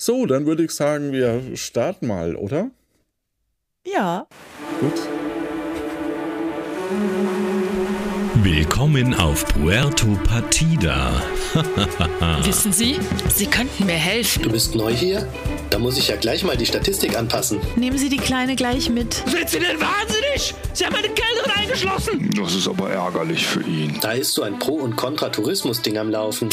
So, dann würde ich sagen, wir starten mal, oder? Ja. Gut. Willkommen auf Puerto Partida. Wissen Sie, Sie könnten mir helfen. Du bist neu hier? Da muss ich ja gleich mal die Statistik anpassen. Nehmen Sie die Kleine gleich mit. Sind Sie denn wahnsinnig? Sie haben meine Kellnerin eingeschlossen. Das ist aber ärgerlich für ihn. Da ist so ein Pro- und Kontra-Tourismus-Ding am Laufen.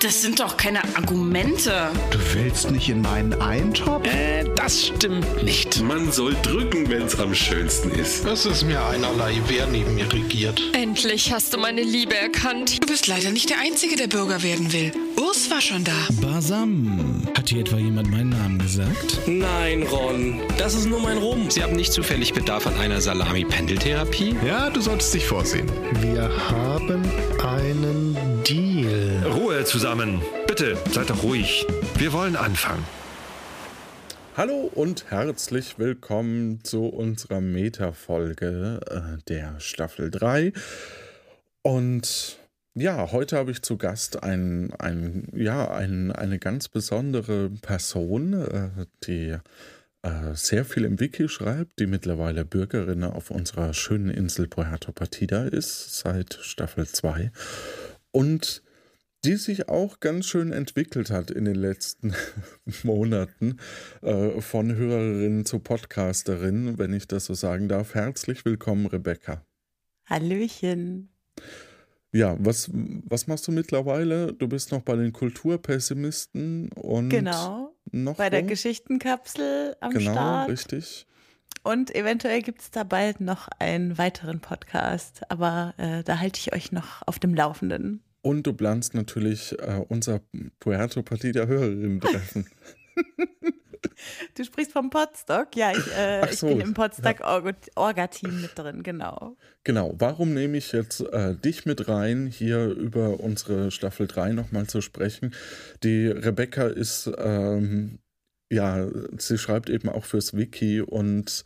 Das sind doch keine Argumente. Du willst nicht in meinen Eintopf? Äh, das stimmt nicht. Man soll drücken, wenn es am schönsten ist. Es ist mir einerlei, wer neben mir regiert. Endlich hast du meine Liebe erkannt. Du bist leider nicht der Einzige, der Bürger werden will. Urs war schon da. Basam. Hat hier etwa jemand meinen Namen gesagt? Nein, Ron. Das ist nur mein Rum. Sie haben nicht zufällig Bedarf an einer Salami-Pendeltherapie? Ja, du solltest dich vorsehen. Wir haben einen Deal. Ruhe zusammen. Bitte, seid doch ruhig. Wir wollen anfangen. Hallo und herzlich willkommen zu unserer Meta-Folge äh, der Staffel 3. Und ja, heute habe ich zu Gast ein, ein, ja, ein, eine ganz besondere Person, äh, die äh, sehr viel im Wiki schreibt, die mittlerweile Bürgerin auf unserer schönen Insel Puerto Partida ist, seit Staffel 2. Und die sich auch ganz schön entwickelt hat in den letzten Monaten äh, von Hörerin zu Podcasterin, wenn ich das so sagen darf. Herzlich willkommen, Rebecca. Hallöchen. Ja, was, was machst du mittlerweile? Du bist noch bei den Kulturpessimisten und genau, noch bei wo? der Geschichtenkapsel am genau, Start. richtig. Und eventuell gibt es da bald noch einen weiteren Podcast, aber äh, da halte ich euch noch auf dem Laufenden. Und du planst natürlich äh, unser Puerto Partida Hörerinnen treffen. Du sprichst vom Podstock? Ja, ich, äh, so, ich bin im Podstock ja. Mit drin, genau. Genau, warum nehme ich jetzt äh, dich mit rein, hier über unsere Staffel 3 nochmal zu sprechen? Die Rebecca ist, ähm, ja, sie schreibt eben auch fürs Wiki und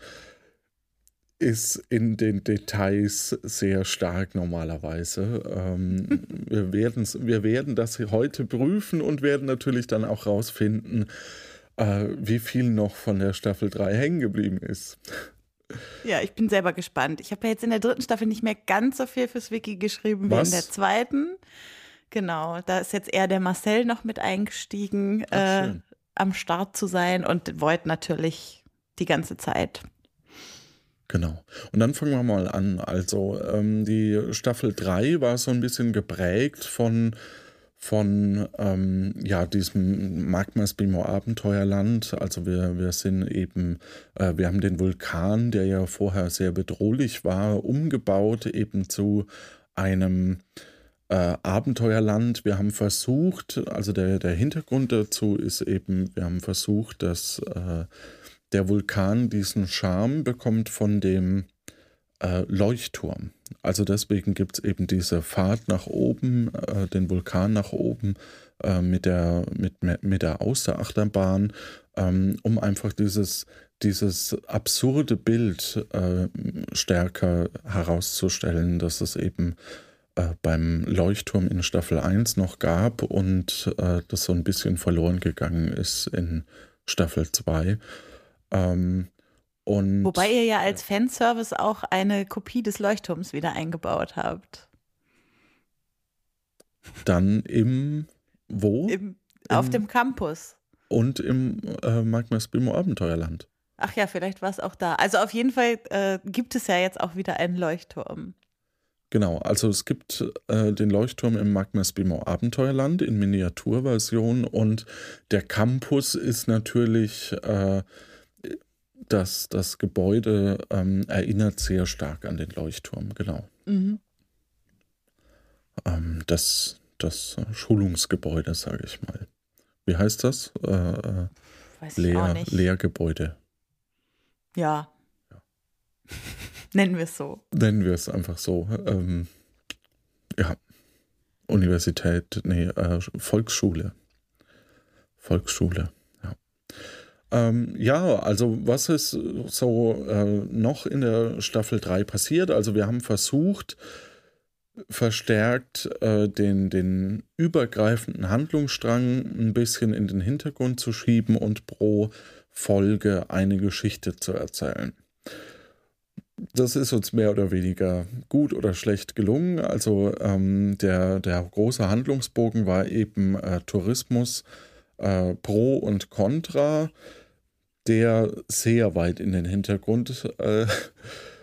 ist in den Details sehr stark normalerweise. Ähm, wir, werden's, wir werden das heute prüfen und werden natürlich dann auch rausfinden, äh, wie viel noch von der Staffel 3 hängen geblieben ist. Ja, ich bin selber gespannt. Ich habe ja jetzt in der dritten Staffel nicht mehr ganz so viel fürs Wiki geschrieben Was? wie in der zweiten. Genau, da ist jetzt eher der Marcel noch mit eingestiegen, Ach, äh, am Start zu sein und Void natürlich die ganze Zeit. Genau. Und dann fangen wir mal an. Also ähm, die Staffel 3 war so ein bisschen geprägt von, von ähm, ja, diesem Magmas Bimo Abenteuerland. Also wir, wir sind eben, äh, wir haben den Vulkan, der ja vorher sehr bedrohlich war, umgebaut eben zu einem äh, Abenteuerland. Wir haben versucht, also der, der Hintergrund dazu ist eben, wir haben versucht, dass äh, der Vulkan diesen Charme bekommt von dem äh, Leuchtturm. Also deswegen gibt es eben diese Fahrt nach oben, äh, den Vulkan nach oben äh, mit der, mit, mit der Außerachterbahn, ähm, um einfach dieses, dieses absurde Bild äh, stärker herauszustellen, dass es eben äh, beim Leuchtturm in Staffel 1 noch gab und äh, das so ein bisschen verloren gegangen ist in Staffel 2. Ähm, und Wobei ihr ja als Fanservice auch eine Kopie des Leuchtturms wieder eingebaut habt. dann im wo? Im, auf Im- dem Campus. und im äh, Magnus Bimo Abenteuerland. Ach ja, vielleicht war es auch da. Also auf jeden Fall äh, gibt es ja jetzt auch wieder einen Leuchtturm. Genau, also es gibt äh, den Leuchtturm im Magnus Bimo Abenteuerland in Miniaturversion und der Campus ist natürlich, äh, das, das Gebäude ähm, erinnert sehr stark an den Leuchtturm, genau. Mhm. Ähm, das, das Schulungsgebäude, sage ich mal. Wie heißt das? Äh, äh, Weiß Lehr. Lehrgebäude. Ja. Nennen wir es so. Nennen wir es einfach so. Ähm, ja. Universität, nee, äh, Volksschule. Volksschule, ja. Ähm, ja, also was ist so äh, noch in der Staffel 3 passiert? Also wir haben versucht, verstärkt äh, den, den übergreifenden Handlungsstrang ein bisschen in den Hintergrund zu schieben und pro Folge eine Geschichte zu erzählen. Das ist uns mehr oder weniger gut oder schlecht gelungen. Also ähm, der, der große Handlungsbogen war eben äh, Tourismus äh, pro und contra, der sehr weit in den Hintergrund äh,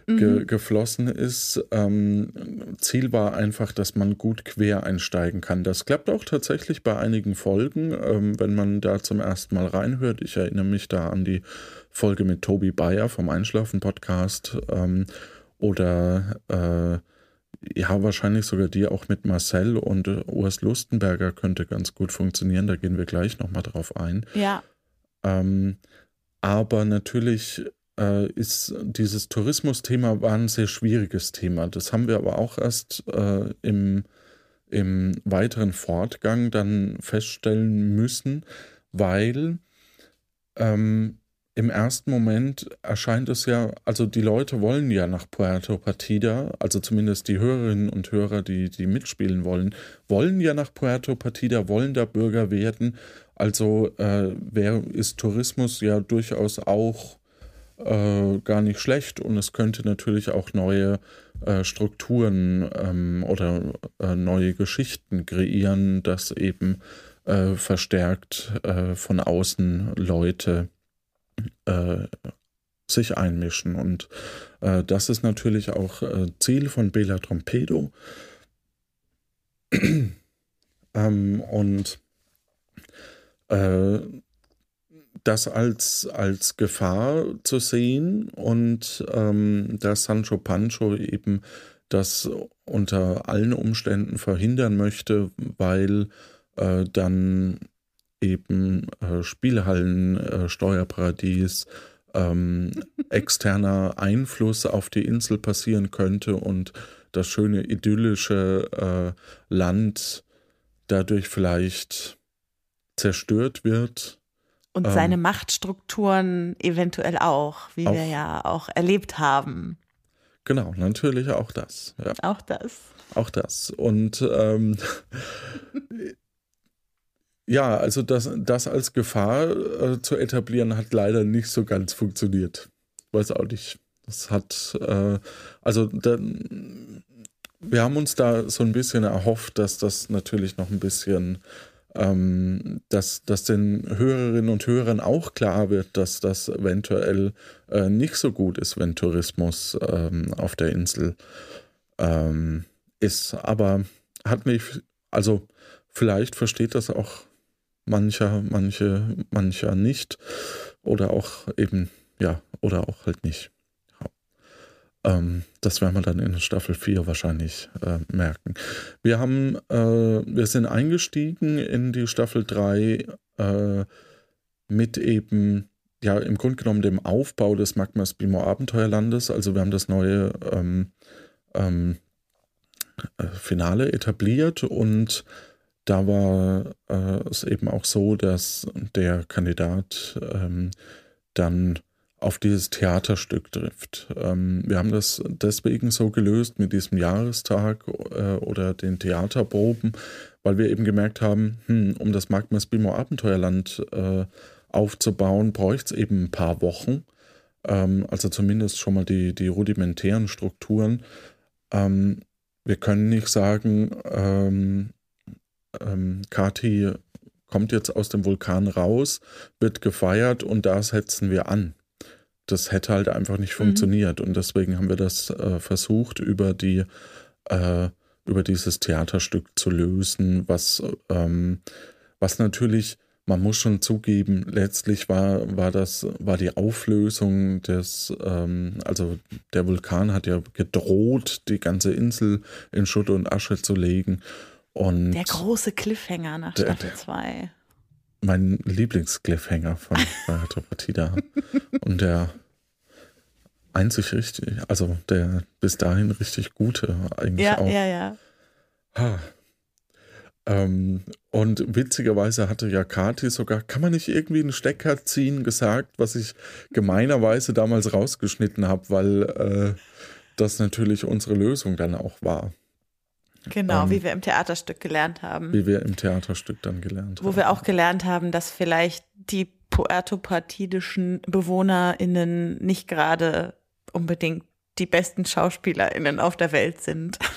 ge mhm. geflossen ist. Ähm, Ziel war einfach, dass man gut quer einsteigen kann. Das klappt auch tatsächlich bei einigen Folgen, ähm, wenn man da zum ersten Mal reinhört. Ich erinnere mich da an die Folge mit Tobi Bayer vom Einschlafen-Podcast ähm, oder äh, ja, wahrscheinlich sogar die auch mit Marcel und Urs Lustenberger könnte ganz gut funktionieren. Da gehen wir gleich nochmal drauf ein. Ja. Ähm, aber natürlich äh, ist dieses Tourismusthema war ein sehr schwieriges Thema. Das haben wir aber auch erst äh, im, im weiteren Fortgang dann feststellen müssen, weil ähm, im ersten Moment erscheint es ja, also die Leute wollen ja nach Puerto Partida, also zumindest die Hörerinnen und Hörer, die, die mitspielen wollen, wollen ja nach Puerto Partida, wollen da Bürger werden. Also äh, wer ist Tourismus ja durchaus auch äh, gar nicht schlecht und es könnte natürlich auch neue äh, Strukturen ähm, oder äh, neue Geschichten kreieren, dass eben äh, verstärkt äh, von außen Leute äh, sich einmischen. Und das ist natürlich auch Ziel von Bela Trompedo. ähm, und das als, als Gefahr zu sehen und ähm, dass Sancho Pancho eben das unter allen Umständen verhindern möchte, weil äh, dann eben äh, Spielhallen, äh, Steuerparadies, ähm, externer Einfluss auf die Insel passieren könnte und das schöne idyllische äh, Land dadurch vielleicht zerstört wird und ähm, seine Machtstrukturen eventuell auch, wie auch, wir ja auch erlebt haben. Genau, natürlich auch das. Ja. Auch das. Auch das. Und ähm, ja, also das, das als Gefahr äh, zu etablieren, hat leider nicht so ganz funktioniert. Weiß auch nicht. Das hat, äh, also da, wir haben uns da so ein bisschen erhofft, dass das natürlich noch ein bisschen ähm, dass, dass den Hörerinnen und Hörern auch klar wird, dass das eventuell äh, nicht so gut ist, wenn Tourismus ähm, auf der Insel ähm, ist. Aber hat mich, also vielleicht versteht das auch mancher, manche, mancher nicht oder auch eben, ja, oder auch halt nicht. Ähm, das werden wir dann in Staffel 4 wahrscheinlich äh, merken. Wir haben, äh, wir sind eingestiegen in die Staffel 3 äh, mit eben, ja, im Grunde genommen dem Aufbau des Magmas Bimo Abenteuerlandes. Also wir haben das neue ähm, ähm, äh, Finale etabliert und da war äh, es eben auch so, dass der Kandidat ähm, dann auf dieses Theaterstück trifft. Ähm, wir haben das deswegen so gelöst mit diesem Jahrestag äh, oder den Theaterproben, weil wir eben gemerkt haben, hm, um das Magmas Bimo Abenteuerland äh, aufzubauen, bräuchte es eben ein paar Wochen. Ähm, also zumindest schon mal die, die rudimentären Strukturen. Ähm, wir können nicht sagen, ähm, ähm, Kati kommt jetzt aus dem Vulkan raus, wird gefeiert und da setzen wir an das hätte halt einfach nicht mhm. funktioniert. Und deswegen haben wir das äh, versucht, über die, äh, über dieses Theaterstück zu lösen, was, ähm, was natürlich, man muss schon zugeben, letztlich war, war das, war die Auflösung des, ähm, also der Vulkan hat ja gedroht, die ganze Insel in Schutt und Asche zu legen. Und der große Cliffhanger nach Staffel 2 mein Lieblingscliffhanger von Renato Partida. Und der einzig richtig, also der bis dahin richtig gute eigentlich ja, auch. Ja, ja, ja. Ähm, und witzigerweise hatte ja Kati sogar, kann man nicht irgendwie einen Stecker ziehen, gesagt, was ich gemeinerweise damals rausgeschnitten habe, weil äh, das natürlich unsere Lösung dann auch war. Genau, ähm, wie wir im Theaterstück gelernt haben. Wie wir im Theaterstück dann gelernt Wo haben. Wo wir auch gelernt haben, dass vielleicht die puertopartidischen BewohnerInnen nicht gerade unbedingt die besten SchauspielerInnen auf der Welt sind.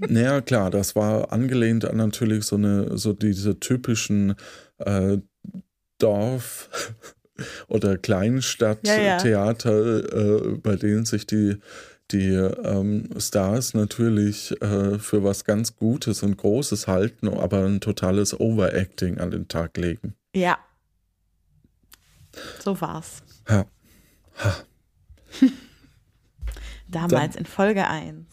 Naja, klar, das war angelehnt an natürlich so eine, so diese typischen äh, Dorf- oder Kleinstadttheater, ja, ja. äh, bei denen sich die, die ähm, Stars natürlich äh, für was ganz Gutes und Großes halten, aber ein totales Overacting an den Tag legen. Ja. So war's. Ja. Ha. Damals Dann, in Folge 1.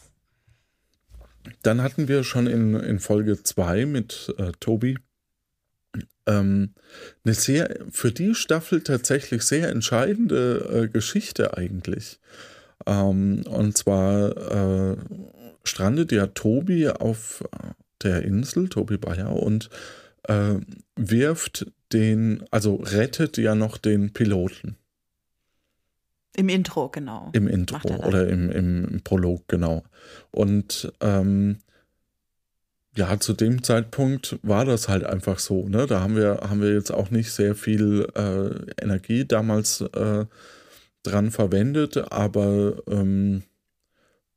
Dann hatten wir schon in, in Folge 2 mit äh, Tobi ähm, eine sehr, für die Staffel tatsächlich sehr entscheidende äh, Geschichte eigentlich. Ähm, und zwar äh, strandet ja Tobi auf der Insel, Tobi Bayer, und äh, wirft den, also rettet ja noch den Piloten. Im Intro, genau. Im Intro oder im, im, Prolog, genau. Und ähm, ja, zu dem Zeitpunkt war das halt einfach so. Ne? Da haben wir, haben wir jetzt auch nicht sehr viel äh, Energie damals äh, dran verwendet, aber ähm,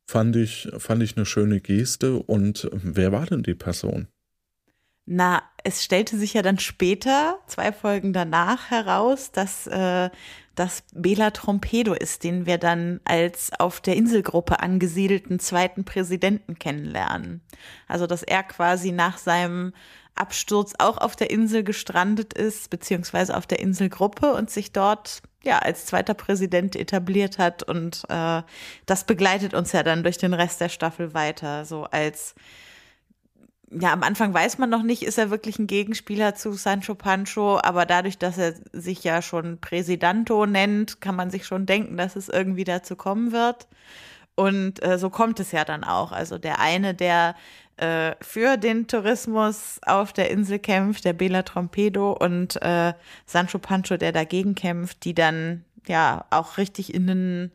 fand, ich, fand ich eine schöne Geste. Und wer war denn die Person? Na, es stellte sich ja dann später, zwei Folgen danach, heraus, dass äh, das Bela Trompedo ist, den wir dann als auf der Inselgruppe angesiedelten zweiten Präsidenten kennenlernen. Also, dass er quasi nach seinem Absturz auch auf der Insel gestrandet ist, beziehungsweise auf der Inselgruppe und sich dort ja als zweiter Präsident etabliert hat. Und äh, das begleitet uns ja dann durch den Rest der Staffel weiter, so als ja, am Anfang weiß man noch nicht, ist er wirklich ein Gegenspieler zu Sancho Pancho, aber dadurch, dass er sich ja schon Presidento nennt, kann man sich schon denken, dass es irgendwie dazu kommen wird. Und äh, so kommt es ja dann auch. Also der eine, der äh, für den Tourismus auf der Insel kämpft, der Bela Trompedo und äh, Sancho Pancho, der dagegen kämpft, die dann ja auch richtig in einen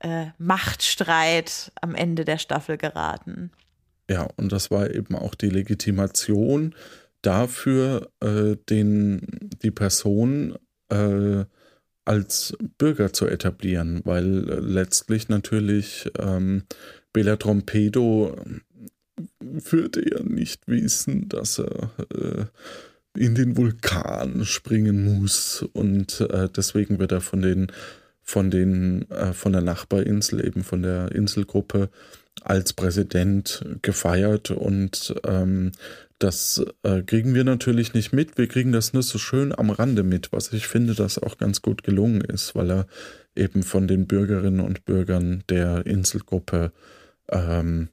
äh, Machtstreit am Ende der Staffel geraten. Ja, und das war eben auch die Legitimation dafür, äh, den, die Person äh, als Bürger zu etablieren, weil äh, letztlich natürlich ähm, Bela Trompedo würde ja nicht wissen, dass er äh, in den Vulkan springen muss und äh, deswegen wird er von den von den äh, von der Nachbarinsel eben von der Inselgruppe als Präsident gefeiert und ähm, das äh, kriegen wir natürlich nicht mit. Wir kriegen das nur so schön am Rande mit, was ich finde, das auch ganz gut gelungen ist, weil er eben von den Bürgerinnen und Bürgern der Inselgruppe ähm,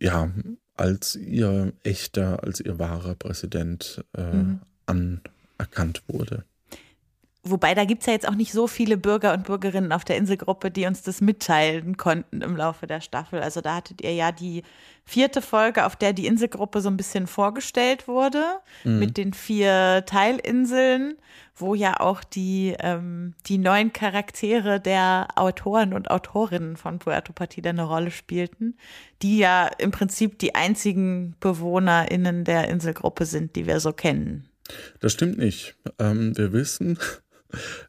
ja als ihr echter, als ihr wahrer Präsident äh, mhm. anerkannt wurde. Wobei, da gibt es ja jetzt auch nicht so viele Bürger und Bürgerinnen auf der Inselgruppe, die uns das mitteilen konnten im Laufe der Staffel. Also da hattet ihr ja die vierte Folge, auf der die Inselgruppe so ein bisschen vorgestellt wurde, mhm. mit den vier Teilinseln, wo ja auch die, ähm, die neuen Charaktere der Autoren und Autorinnen von Puerto Partida eine Rolle spielten, die ja im Prinzip die einzigen BewohnerInnen der Inselgruppe sind, die wir so kennen. Das stimmt nicht. Ähm, wir wissen,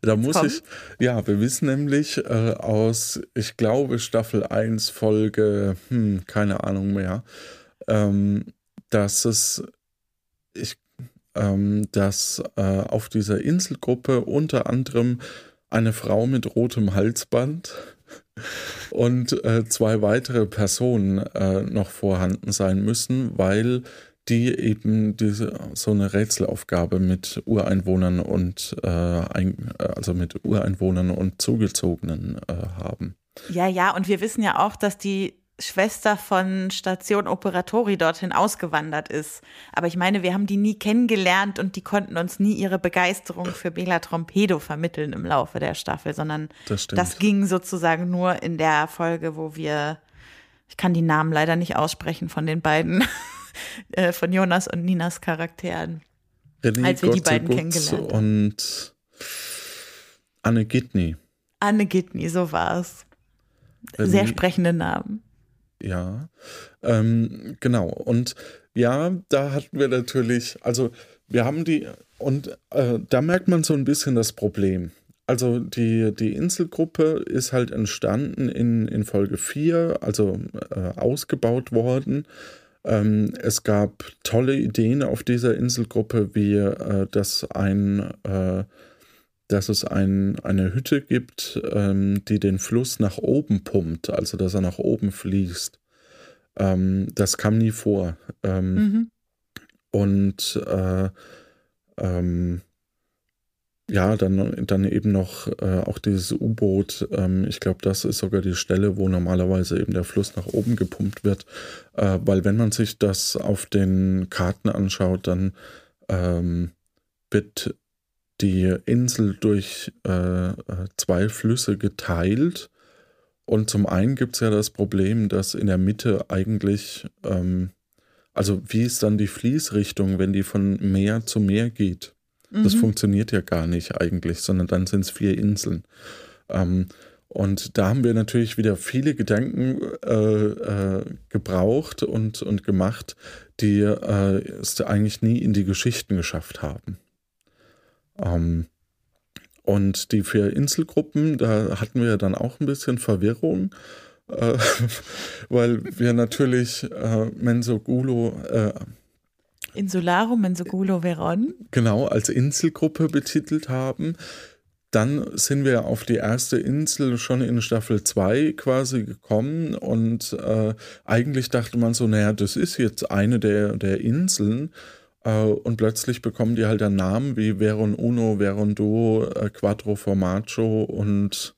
da muss ich, ja, wir wissen nämlich äh, aus, ich glaube, Staffel 1, Folge, hm, keine Ahnung mehr, ähm, dass es, ich, ähm, dass äh, auf dieser Inselgruppe unter anderem eine Frau mit rotem Halsband und äh, zwei weitere Personen äh, noch vorhanden sein müssen, weil die eben diese so eine Rätselaufgabe mit Ureinwohnern und äh, ein, also mit Ureinwohnern und Zugezogenen äh, haben. Ja, ja, und wir wissen ja auch, dass die Schwester von Station Operatori dorthin ausgewandert ist. Aber ich meine, wir haben die nie kennengelernt und die konnten uns nie ihre Begeisterung für Bela Trompedo vermitteln im Laufe der Staffel, sondern das, das ging sozusagen nur in der Folge, wo wir, ich kann die Namen leider nicht aussprechen von den beiden. Äh, von Jonas und Ninas Charakteren. René als wir die beiden kennengelernt haben. Und Anne Gidney. Anne Gidney, so war es. Sehr sprechende Namen. ja. Ähm, genau. Und ja, da hatten wir natürlich, also wir haben die, und äh, da merkt man so ein bisschen das Problem. Also die, die Inselgruppe ist halt entstanden in, in Folge 4, also äh, ausgebaut worden. Ähm, es gab tolle Ideen auf dieser Inselgruppe, wie äh, dass ein äh, dass es ein, eine Hütte gibt, ähm, die den Fluss nach oben pumpt, also dass er nach oben fließt. Ähm, das kam nie vor. Ähm, mhm. Und äh, ähm, ja, dann, dann eben noch äh, auch dieses U-Boot. Ähm, ich glaube, das ist sogar die Stelle, wo normalerweise eben der Fluss nach oben gepumpt wird. Äh, weil wenn man sich das auf den Karten anschaut, dann ähm, wird die Insel durch äh, äh zwei Flüsse geteilt. Und zum einen gibt es ja das Problem, dass in der Mitte eigentlich, ähm, also wie ist dann die Fließrichtung, wenn die von Meer zu Meer geht? Das mhm. funktioniert ja gar nicht eigentlich, sondern dann sind es vier Inseln. Ähm, und da haben wir natürlich wieder viele Gedanken äh, äh, gebraucht und, und gemacht, die äh, es eigentlich nie in die Geschichten geschafft haben. Ähm, und die vier Inselgruppen, da hatten wir dann auch ein bisschen Verwirrung, äh, weil wir natürlich äh, Mensogulo, äh, Insularum Mensogulo Veron. Genau, als Inselgruppe betitelt haben. Dann sind wir auf die erste Insel schon in Staffel 2 quasi gekommen und äh, eigentlich dachte man so, naja, das ist jetzt eine der, der Inseln. Äh, und plötzlich bekommen die halt einen Namen wie Veron Uno, Veron Duo, äh, Quattro Formaggio und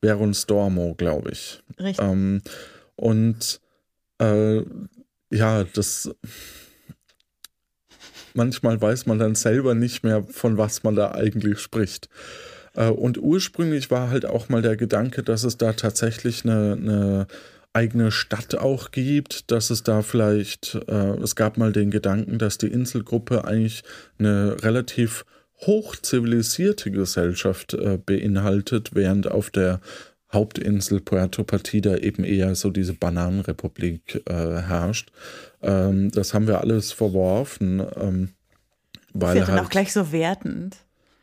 Veron Stormo, glaube ich. Richtig. Ähm, und äh, ja, das manchmal weiß man dann selber nicht mehr, von was man da eigentlich spricht. Äh, und ursprünglich war halt auch mal der Gedanke, dass es da tatsächlich eine, eine eigene Stadt auch gibt, dass es da vielleicht, äh, es gab mal den Gedanken, dass die Inselgruppe eigentlich eine relativ hochzivilisierte Gesellschaft äh, beinhaltet, während auf der Hauptinsel Puerto Partida eben eher so diese Bananenrepublik äh, herrscht. Ähm, das haben wir alles verworfen. Ähm, weil das halt, auch gleich so wertend.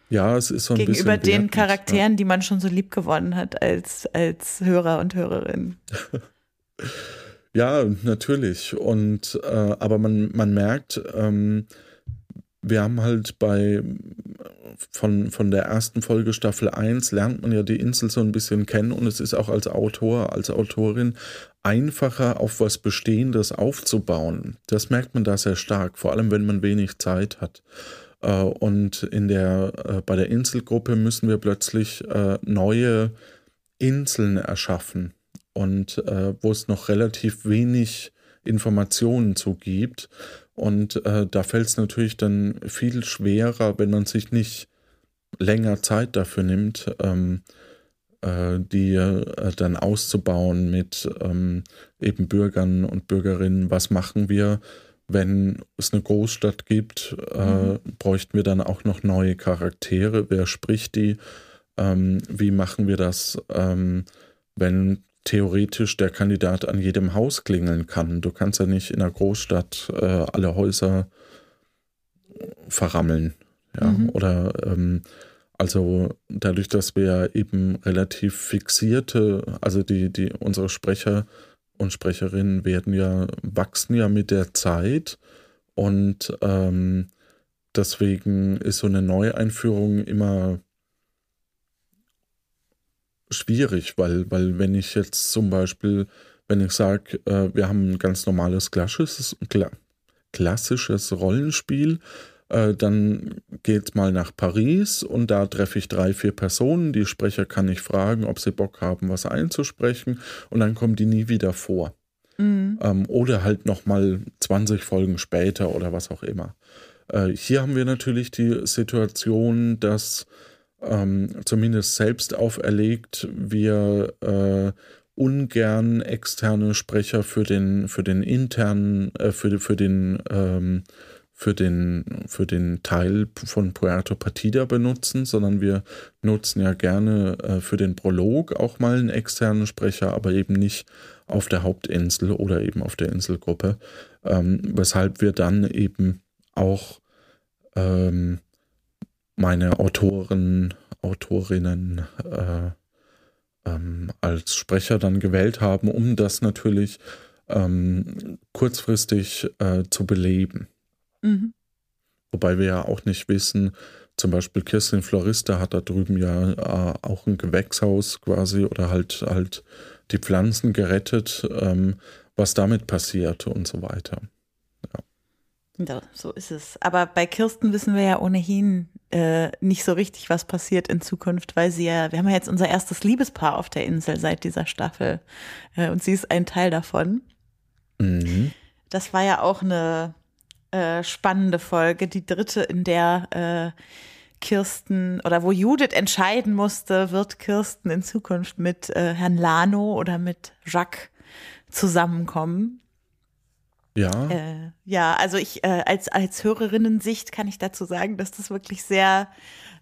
Ja, es ist so ein Gegenüber bisschen. den Charakteren, ja. die man schon so lieb gewonnen hat als, als Hörer und Hörerin. ja, natürlich. Und äh, aber man, man merkt, ähm, wir haben halt bei von, von der ersten Folge Staffel 1 lernt man ja die Insel so ein bisschen kennen und es ist auch als Autor, als Autorin einfacher auf was Bestehendes aufzubauen. Das merkt man da sehr stark, vor allem wenn man wenig Zeit hat. Äh, und in der, äh, bei der Inselgruppe müssen wir plötzlich äh, neue Inseln erschaffen und wo es noch relativ wenig Informationen zu gibt. Und äh, da fällt es natürlich dann viel schwerer, wenn man sich nicht länger Zeit dafür nimmt, ähm, äh, die äh, dann auszubauen mit ähm, eben Bürgern und Bürgerinnen. Was machen wir, wenn es eine Großstadt gibt? Äh, mhm. Bräuchten wir dann auch noch neue Charaktere? Wer spricht die? Ähm, wie machen wir das, ähm, wenn theoretisch der Kandidat an jedem Haus klingeln kann. Du kannst ja nicht in einer Großstadt äh, alle Häuser verrammeln. Ja, mhm. oder ähm, also dadurch, dass wir eben relativ fixierte, also die, die, unsere Sprecher und Sprecherinnen werden ja, wachsen ja mit der Zeit und ähm, deswegen ist so eine Neueinführung immer schwierig, weil, weil wenn ich jetzt zum Beispiel, wenn ich sage, äh, wir haben ein ganz normales klassisches, kla klassisches Rollenspiel, äh, dann geht mal nach Paris und da treffe ich drei, vier Personen. Die Sprecher kann ich fragen, ob sie Bock haben, was einzusprechen und dann kommen die nie wieder vor. Mhm. Ähm, oder halt nochmal 20 Folgen später oder was auch immer. Äh, hier haben wir natürlich die Situation, dass ähm, zumindest selbst auferlegt, wir äh, ungern externe Sprecher für den, für den internen, äh, für, für den, ähm, für den, für den Teil von Puerto Partida benutzen, sondern wir nutzen ja gerne äh, für den Prolog auch mal einen externen Sprecher, aber eben nicht auf der Hauptinsel oder eben auf der Inselgruppe, ähm, weshalb wir dann eben auch ähm, meine Autoren, Autorinnen äh, ähm, als Sprecher dann gewählt haben, um das natürlich ähm, kurzfristig äh, zu beleben. Mhm. Wobei wir ja auch nicht wissen, zum Beispiel Kirstin Florista hat da drüben ja äh, auch ein Gewächshaus quasi oder halt halt die Pflanzen gerettet, ähm, was damit passiert und so weiter. Ja. so ist es. Aber bei Kirsten wissen wir ja ohnehin äh, nicht so richtig, was passiert in Zukunft, weil sie ja, wir haben ja jetzt unser erstes Liebespaar auf der Insel seit dieser Staffel äh, und sie ist ein Teil davon. Mhm. Das war ja auch eine äh, spannende Folge, die dritte, in der äh, Kirsten oder wo Judith entscheiden musste, wird Kirsten in Zukunft mit äh, Herrn Lano oder mit Jacques zusammenkommen. Ja. Äh, ja, also ich äh, als als Hörerinnensicht kann ich dazu sagen, dass das wirklich sehr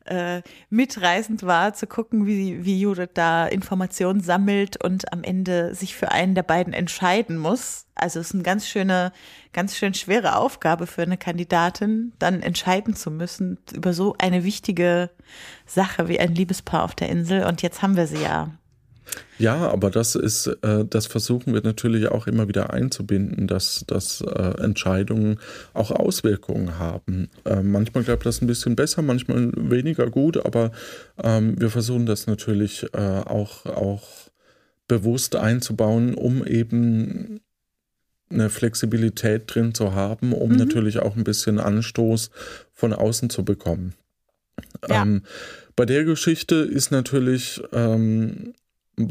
äh, mitreißend war, zu gucken, wie, wie Judith da Informationen sammelt und am Ende sich für einen der beiden entscheiden muss. Also es ist eine ganz schöne, ganz schön schwere Aufgabe für eine Kandidatin, dann entscheiden zu müssen über so eine wichtige Sache wie ein Liebespaar auf der Insel. Und jetzt haben wir sie ja. Ja, aber das ist, äh, das versuchen wir natürlich auch immer wieder einzubinden, dass, dass äh, Entscheidungen auch Auswirkungen haben. Äh, manchmal klappt das ein bisschen besser, manchmal weniger gut, aber ähm, wir versuchen das natürlich äh, auch, auch bewusst einzubauen, um eben eine Flexibilität drin zu haben, um mhm. natürlich auch ein bisschen Anstoß von außen zu bekommen. Ja. Ähm, bei der Geschichte ist natürlich ähm,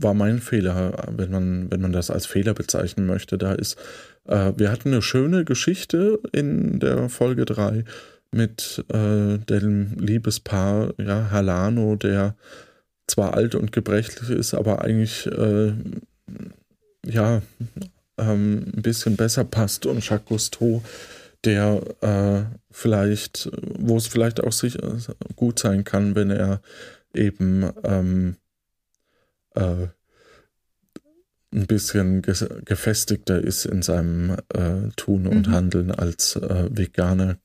war mein Fehler, wenn man, wenn man das als Fehler bezeichnen möchte. Da ist, äh, wir hatten eine schöne Geschichte in der Folge 3 mit äh, dem Liebespaar, ja, Halano, der zwar alt und gebrechlich ist, aber eigentlich äh, ja ähm, ein bisschen besser passt und Jacques Cousteau, der äh, vielleicht, wo es vielleicht auch sicher gut sein kann, wenn er eben ähm, äh, ein bisschen gefestigter ist in seinem äh, Tun und mhm. Handeln als äh, veganer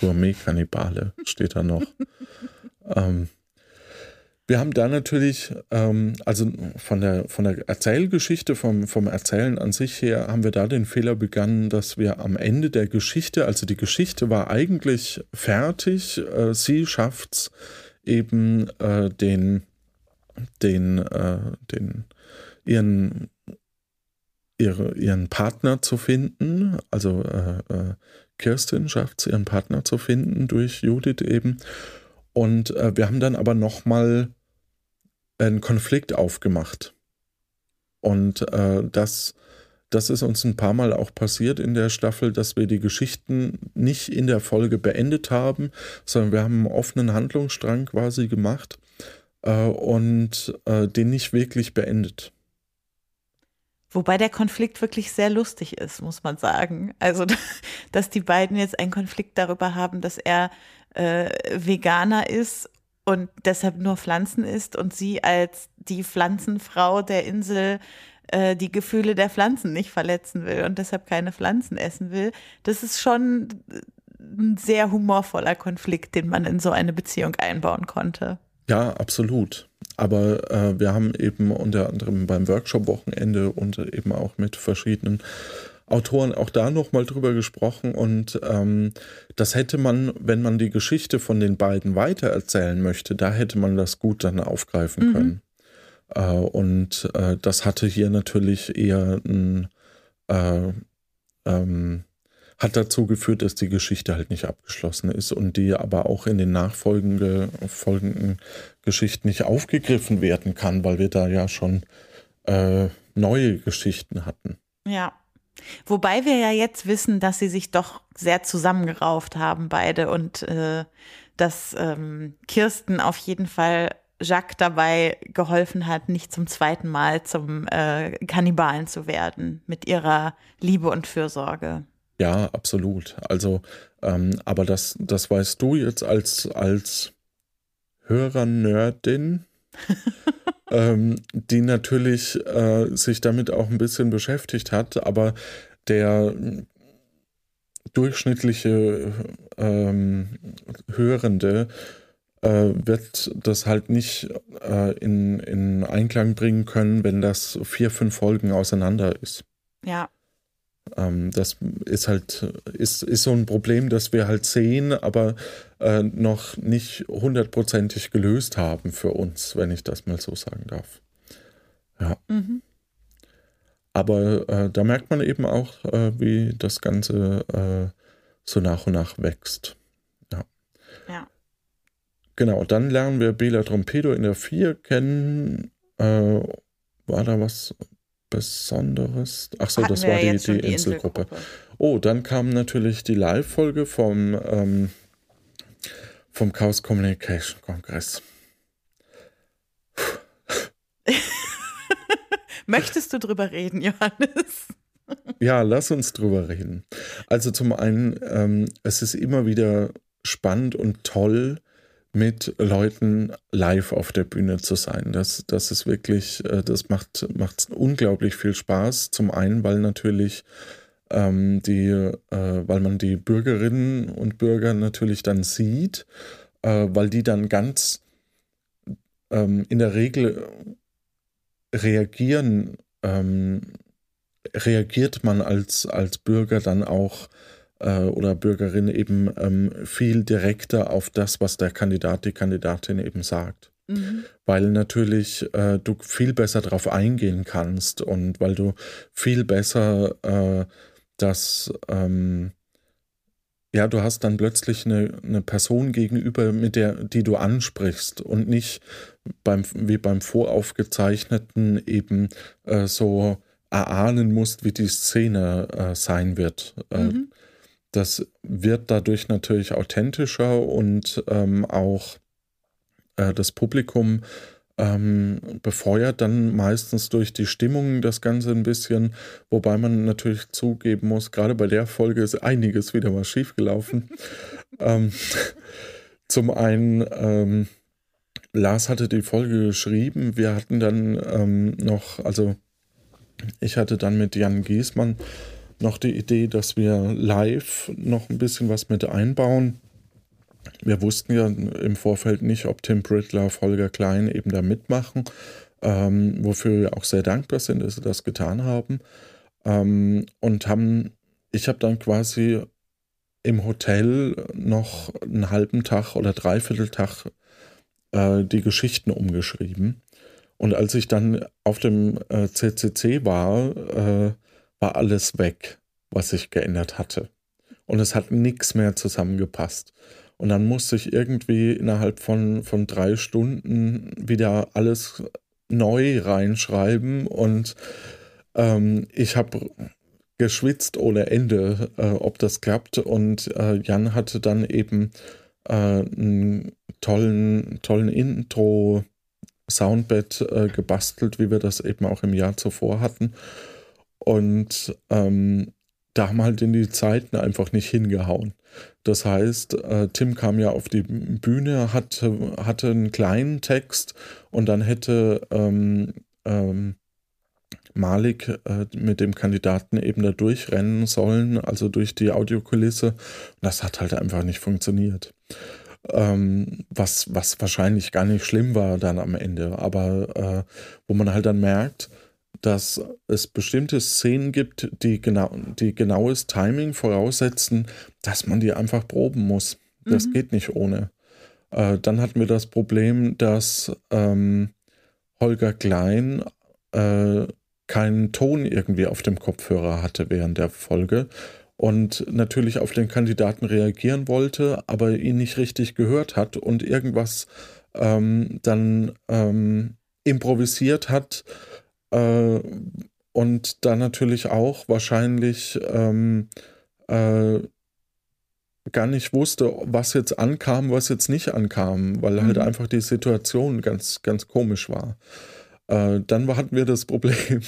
Gourmet-Kannibale, steht da noch. ähm, wir haben da natürlich, ähm, also von der, von der Erzählgeschichte, vom, vom Erzählen an sich her, haben wir da den Fehler begangen, dass wir am Ende der Geschichte, also die Geschichte war eigentlich fertig, äh, sie schafft es eben äh, den den, äh, den ihren, ihre, ihren Partner zu finden. Also äh, äh, Kirstin schafft es, ihren Partner zu finden durch Judith eben. Und äh, wir haben dann aber nochmal einen Konflikt aufgemacht. Und äh, das, das ist uns ein paar Mal auch passiert in der Staffel, dass wir die Geschichten nicht in der Folge beendet haben, sondern wir haben einen offenen Handlungsstrang quasi gemacht äh, und äh, den nicht wirklich beendet. Wobei der Konflikt wirklich sehr lustig ist, muss man sagen. Also, dass die beiden jetzt einen Konflikt darüber haben, dass er äh, Veganer ist und deshalb nur Pflanzen isst und sie als die Pflanzenfrau der Insel äh, die Gefühle der Pflanzen nicht verletzen will und deshalb keine Pflanzen essen will. Das ist schon ein sehr humorvoller Konflikt, den man in so eine Beziehung einbauen konnte. Ja, absolut. Aber äh, wir haben eben unter anderem beim Workshop-Wochenende und eben auch mit verschiedenen Autoren auch da nochmal drüber gesprochen und ähm, das hätte man, wenn man die Geschichte von den beiden weitererzählen möchte, da hätte man das gut dann aufgreifen mhm. können. Äh, und äh, das hatte hier natürlich eher ein äh, ähm, hat dazu geführt, dass die Geschichte halt nicht abgeschlossen ist und die aber auch in den nachfolgenden folgenden Geschichten nicht aufgegriffen werden kann, weil wir da ja schon äh, neue Geschichten hatten. Ja. Wobei wir ja jetzt wissen, dass sie sich doch sehr zusammengerauft haben, beide, und äh, dass ähm, Kirsten auf jeden Fall Jacques dabei geholfen hat, nicht zum zweiten Mal zum äh, Kannibalen zu werden mit ihrer Liebe und Fürsorge. Ja, absolut. Also, ähm, aber das, das weißt du jetzt als, als Hörer-Nerdin, ähm, die natürlich äh, sich damit auch ein bisschen beschäftigt hat, aber der durchschnittliche ähm, Hörende äh, wird das halt nicht äh, in, in Einklang bringen können, wenn das vier, fünf Folgen auseinander ist. Ja. Ähm, das ist halt, ist, ist so ein Problem, das wir halt sehen, aber äh, noch nicht hundertprozentig gelöst haben für uns, wenn ich das mal so sagen darf. Ja. Mhm. Aber äh, da merkt man eben auch, äh, wie das Ganze äh, so nach und nach wächst. Ja. Ja. Genau, dann lernen wir Bela Trompedo in der 4 kennen. Äh, war da was Besonderes? Ach so, das war die, die, die Inselgruppe. Inselgruppe. Oh, dann kam natürlich die Live-Folge vom, ähm, vom Chaos Communication Kongress. Möchtest du drüber reden, Johannes? Ja, lass uns drüber reden. Also zum einen, ähm, es ist immer wieder spannend und toll, mit Leuten live auf der Bühne zu sein. Das, das ist wirklich, äh, das macht, macht unglaublich viel Spaß. Zum einen, weil natürlich ähm, die, äh, weil man die Bürgerinnen und Bürger natürlich dann sieht, äh, weil die dann ganz ähm, in der Regel reagieren, ähm, reagiert man als, als Bürger dann auch äh, oder Bürgerin eben ähm, viel direkter auf das, was der Kandidat, die Kandidatin eben sagt. Mhm. Weil natürlich äh, du viel besser darauf eingehen kannst und weil du viel besser äh, das, ähm, ja, du hast dann plötzlich eine, eine Person gegenüber, mit der, die du ansprichst und nicht beim, wie beim Voraufgezeichneten eben äh, so erahnen musst, wie die Szene äh, sein wird. Äh, mhm. Das wird dadurch natürlich authentischer und ähm, auch äh, das Publikum ähm, befeuert dann meistens durch die Stimmung das Ganze ein bisschen, wobei man natürlich zugeben muss, gerade bei der Folge ist einiges wieder mal schiefgelaufen. ähm, zum einen, ähm, Lars hatte die Folge geschrieben, wir hatten dann ähm, noch, also ich hatte dann mit Jan Giesmann noch die Idee, dass wir live noch ein bisschen was mit einbauen. Wir wussten ja im Vorfeld nicht, ob Tim Brittler, Holger Klein eben da mitmachen, ähm, wofür wir auch sehr dankbar sind, dass sie das getan haben. Ähm, und haben, ich habe dann quasi im Hotel noch einen halben Tag oder dreiviertel Tag äh, die Geschichten umgeschrieben. Und als ich dann auf dem äh, CCC war, äh, war alles weg, was sich geändert hatte. Und es hat nichts mehr zusammengepasst. Und dann musste ich irgendwie innerhalb von, von drei Stunden wieder alles neu reinschreiben. Und ähm, ich habe geschwitzt ohne Ende, äh, ob das klappt. Und äh, Jan hatte dann eben äh, einen tollen, tollen Intro. Soundbed äh, gebastelt, wie wir das eben auch im Jahr zuvor hatten. Und ähm, da haben halt in die Zeiten einfach nicht hingehauen. Das heißt, äh, Tim kam ja auf die Bühne, hatte, hatte einen kleinen Text und dann hätte ähm, ähm, Malik äh, mit dem Kandidaten eben da durchrennen sollen, also durch die Audiokulisse. Das hat halt einfach nicht funktioniert. Ähm, was, was wahrscheinlich gar nicht schlimm war dann am Ende, aber äh, wo man halt dann merkt, dass es bestimmte Szenen gibt, die, genau, die genaues Timing voraussetzen, dass man die einfach proben muss. Das mhm. geht nicht ohne. Äh, dann hatten wir das Problem, dass ähm, Holger Klein äh, keinen Ton irgendwie auf dem Kopfhörer hatte während der Folge und natürlich auf den Kandidaten reagieren wollte, aber ihn nicht richtig gehört hat und irgendwas ähm, dann ähm, improvisiert hat äh, und dann natürlich auch wahrscheinlich ähm, äh, gar nicht wusste, was jetzt ankam, was jetzt nicht ankam, weil halt mhm. halt einfach die Situation ganz, ganz komisch war. Äh, dann hatten wir das Problem,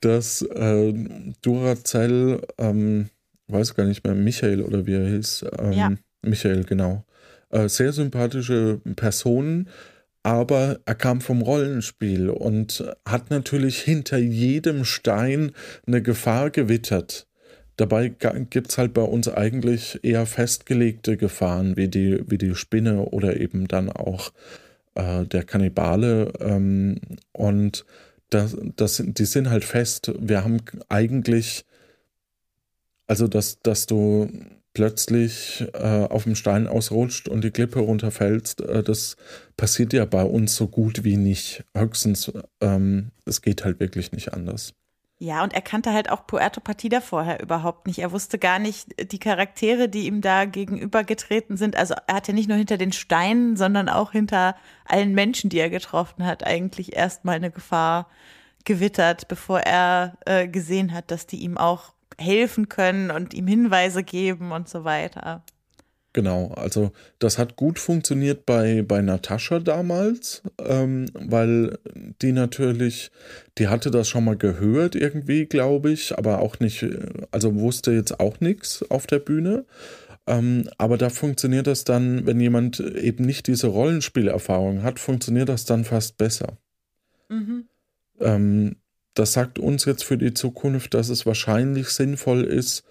dass äh, Duracell ähm, weiß gar nicht mehr, Michael oder wie er hieß. Ähm, ja. Michael, genau. Äh, sehr sympathische Personen, aber er kam vom Rollenspiel und hat natürlich hinter jedem Stein eine Gefahr gewittert. Dabei gibt es halt bei uns eigentlich eher festgelegte Gefahren, wie die, wie die Spinne oder eben dann auch äh, der Kannibale. Ähm, und das, das, die sind halt fest. Wir haben eigentlich, also dass, dass du plötzlich äh, auf dem Stein ausrutscht und die Klippe runterfällst, äh, das passiert ja bei uns so gut wie nicht. Höchstens, ähm, es geht halt wirklich nicht anders. Ja, und er kannte halt auch Puerto Partida vorher überhaupt nicht. Er wusste gar nicht die Charaktere, die ihm da gegenübergetreten sind. Also er hat ja nicht nur hinter den Steinen, sondern auch hinter allen Menschen, die er getroffen hat, eigentlich erstmal eine Gefahr gewittert, bevor er äh, gesehen hat, dass die ihm auch helfen können und ihm Hinweise geben und so weiter. Genau, also das hat gut funktioniert bei, bei Natascha damals, ähm, weil die natürlich, die hatte das schon mal gehört irgendwie, glaube ich, aber auch nicht, also wusste jetzt auch nichts auf der Bühne. Ähm, aber da funktioniert das dann, wenn jemand eben nicht diese Rollenspielerfahrung hat, funktioniert das dann fast besser. Mhm. Ähm, das sagt uns jetzt für die Zukunft, dass es wahrscheinlich sinnvoll ist,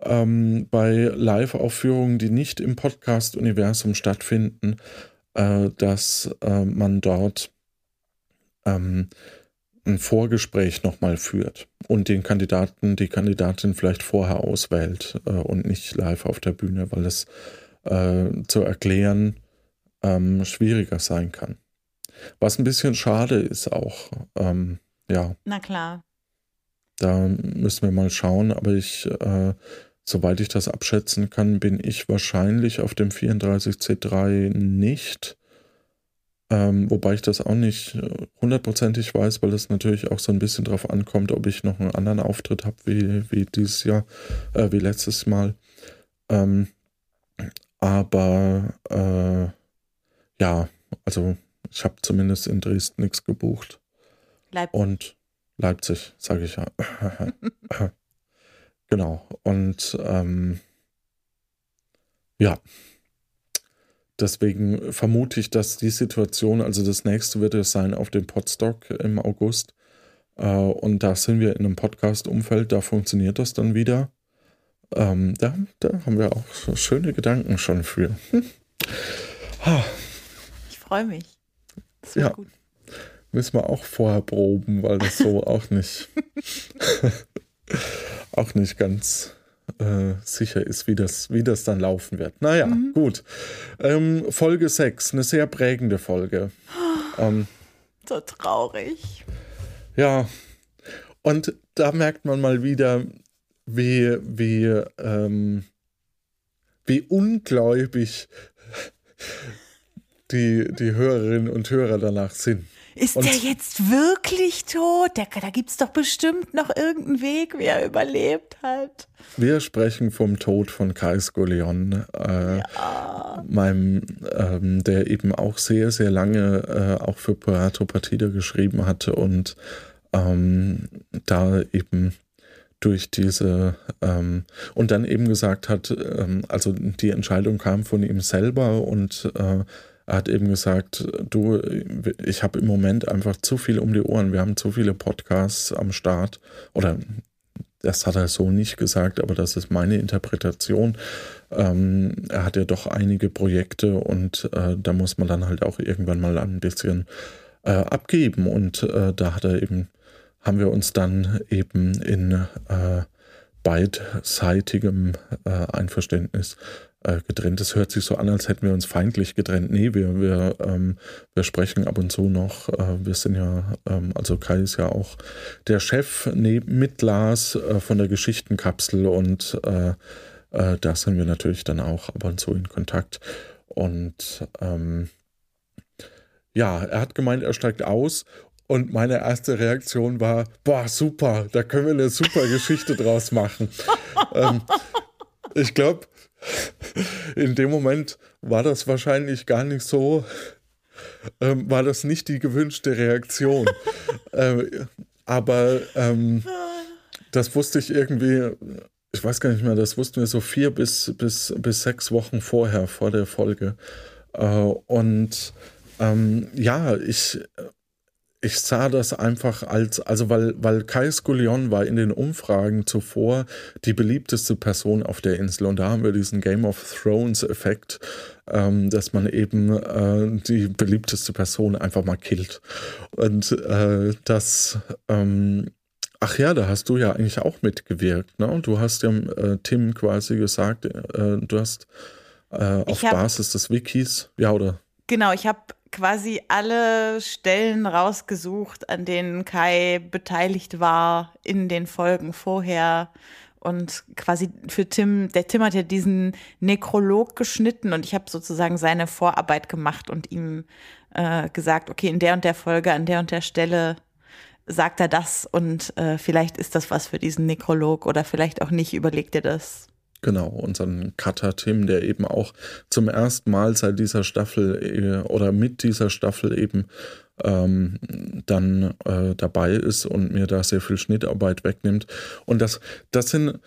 ähm, bei Live-Aufführungen, die nicht im Podcast-Universum stattfinden, äh, dass äh, man dort ähm, ein Vorgespräch nochmal führt und den Kandidaten, die Kandidatin vielleicht vorher auswählt äh, und nicht live auf der Bühne, weil es äh, zu erklären ähm, schwieriger sein kann. Was ein bisschen schade ist auch. Ähm, ja. Na klar. Da müssen wir mal schauen, aber ich, äh, soweit ich das abschätzen kann, bin ich wahrscheinlich auf dem 34C3 nicht. Ähm, wobei ich das auch nicht hundertprozentig weiß, weil es natürlich auch so ein bisschen drauf ankommt, ob ich noch einen anderen Auftritt habe wie, wie dieses Jahr, äh, wie letztes Mal. Ähm, aber äh, ja, also ich habe zumindest in Dresden nichts gebucht. Leipzig. Und Leipzig, sage ich ja. genau. Und ähm, ja, deswegen vermute ich, dass die Situation, also das nächste wird es sein auf dem Podstock im August. Äh, und da sind wir in einem Podcast-Umfeld, da funktioniert das dann wieder. Ähm, da, da haben wir auch so schöne Gedanken schon für. ich freue mich. Das wird ja. gut müssen wir auch vorher proben, weil das so auch nicht auch nicht ganz äh, sicher ist, wie das, wie das dann laufen wird. Naja, mhm. gut. Ähm, Folge 6, eine sehr prägende Folge. Ähm, so traurig. Ja, und da merkt man mal wieder, wie, wie, ähm, wie ungläubig die, die Hörerinnen und Hörer danach sind. Ist und der jetzt wirklich tot? Der, da gibt es doch bestimmt noch irgendeinen Weg, wie er überlebt hat. Wir sprechen vom Tod von Kai Scoleon, äh, ja. meinem, ähm, der eben auch sehr, sehr lange äh, auch für Puerto Partida geschrieben hatte und ähm, da eben durch diese ähm, und dann eben gesagt hat, ähm, also die Entscheidung kam von ihm selber und äh, hat eben gesagt, du, ich habe im Moment einfach zu viel um die Ohren. Wir haben zu viele Podcasts am Start. Oder das hat er so nicht gesagt, aber das ist meine Interpretation. Ähm, er hat ja doch einige Projekte und äh, da muss man dann halt auch irgendwann mal ein bisschen äh, abgeben. Und äh, da hat er eben, haben wir uns dann eben in äh, beidseitigem äh, Einverständnis äh, getrennt. Es hört sich so an, als hätten wir uns feindlich getrennt. Nee, wir, wir, ähm, wir sprechen ab und zu noch. Äh, wir sind ja, ähm, also Kai ist ja auch der Chef neben, mit Lars äh, von der Geschichtenkapsel und äh, äh, da sind wir natürlich dann auch ab und zu in Kontakt. Und ähm, ja, er hat gemeint, er steigt aus und meine erste Reaktion war, boah, super, da können wir eine super Geschichte draus machen. ähm, ich glaube, in dem Moment war das wahrscheinlich gar nicht so, ähm, war das nicht die gewünschte Reaktion. ähm, aber ähm, das wusste ich irgendwie, ich weiß gar nicht mehr, das wussten wir so vier bis, bis, bis sechs Wochen vorher, vor der Folge. Äh, und ähm, ja, ich, ich sah das einfach als, also weil, weil Kai Skullion war in den Umfragen zuvor die beliebteste Person auf der Insel und da haben wir diesen Game of Thrones Effekt, ähm, dass man eben äh, die beliebteste Person einfach mal killt. Und äh, das, ähm, ach ja, da hast du ja eigentlich auch mitgewirkt, ne? Du hast ja äh, Tim quasi gesagt, äh, du hast äh, auf hab, Basis des Wikis, ja, oder? Genau, ich habe quasi alle Stellen rausgesucht, an denen Kai beteiligt war in den Folgen vorher. Und quasi für Tim, der Tim hat ja diesen Nekrolog geschnitten und ich habe sozusagen seine Vorarbeit gemacht und ihm äh, gesagt, okay, in der und der Folge, an der und der Stelle sagt er das und äh, vielleicht ist das was für diesen Nekrolog oder vielleicht auch nicht, überlegt er das. Genau, unseren Cutter Tim, der eben auch zum ersten Mal seit dieser Staffel äh, oder mit dieser Staffel eben ähm, dann äh, dabei ist und mir da sehr viel Schnittarbeit wegnimmt. Und das, das sind,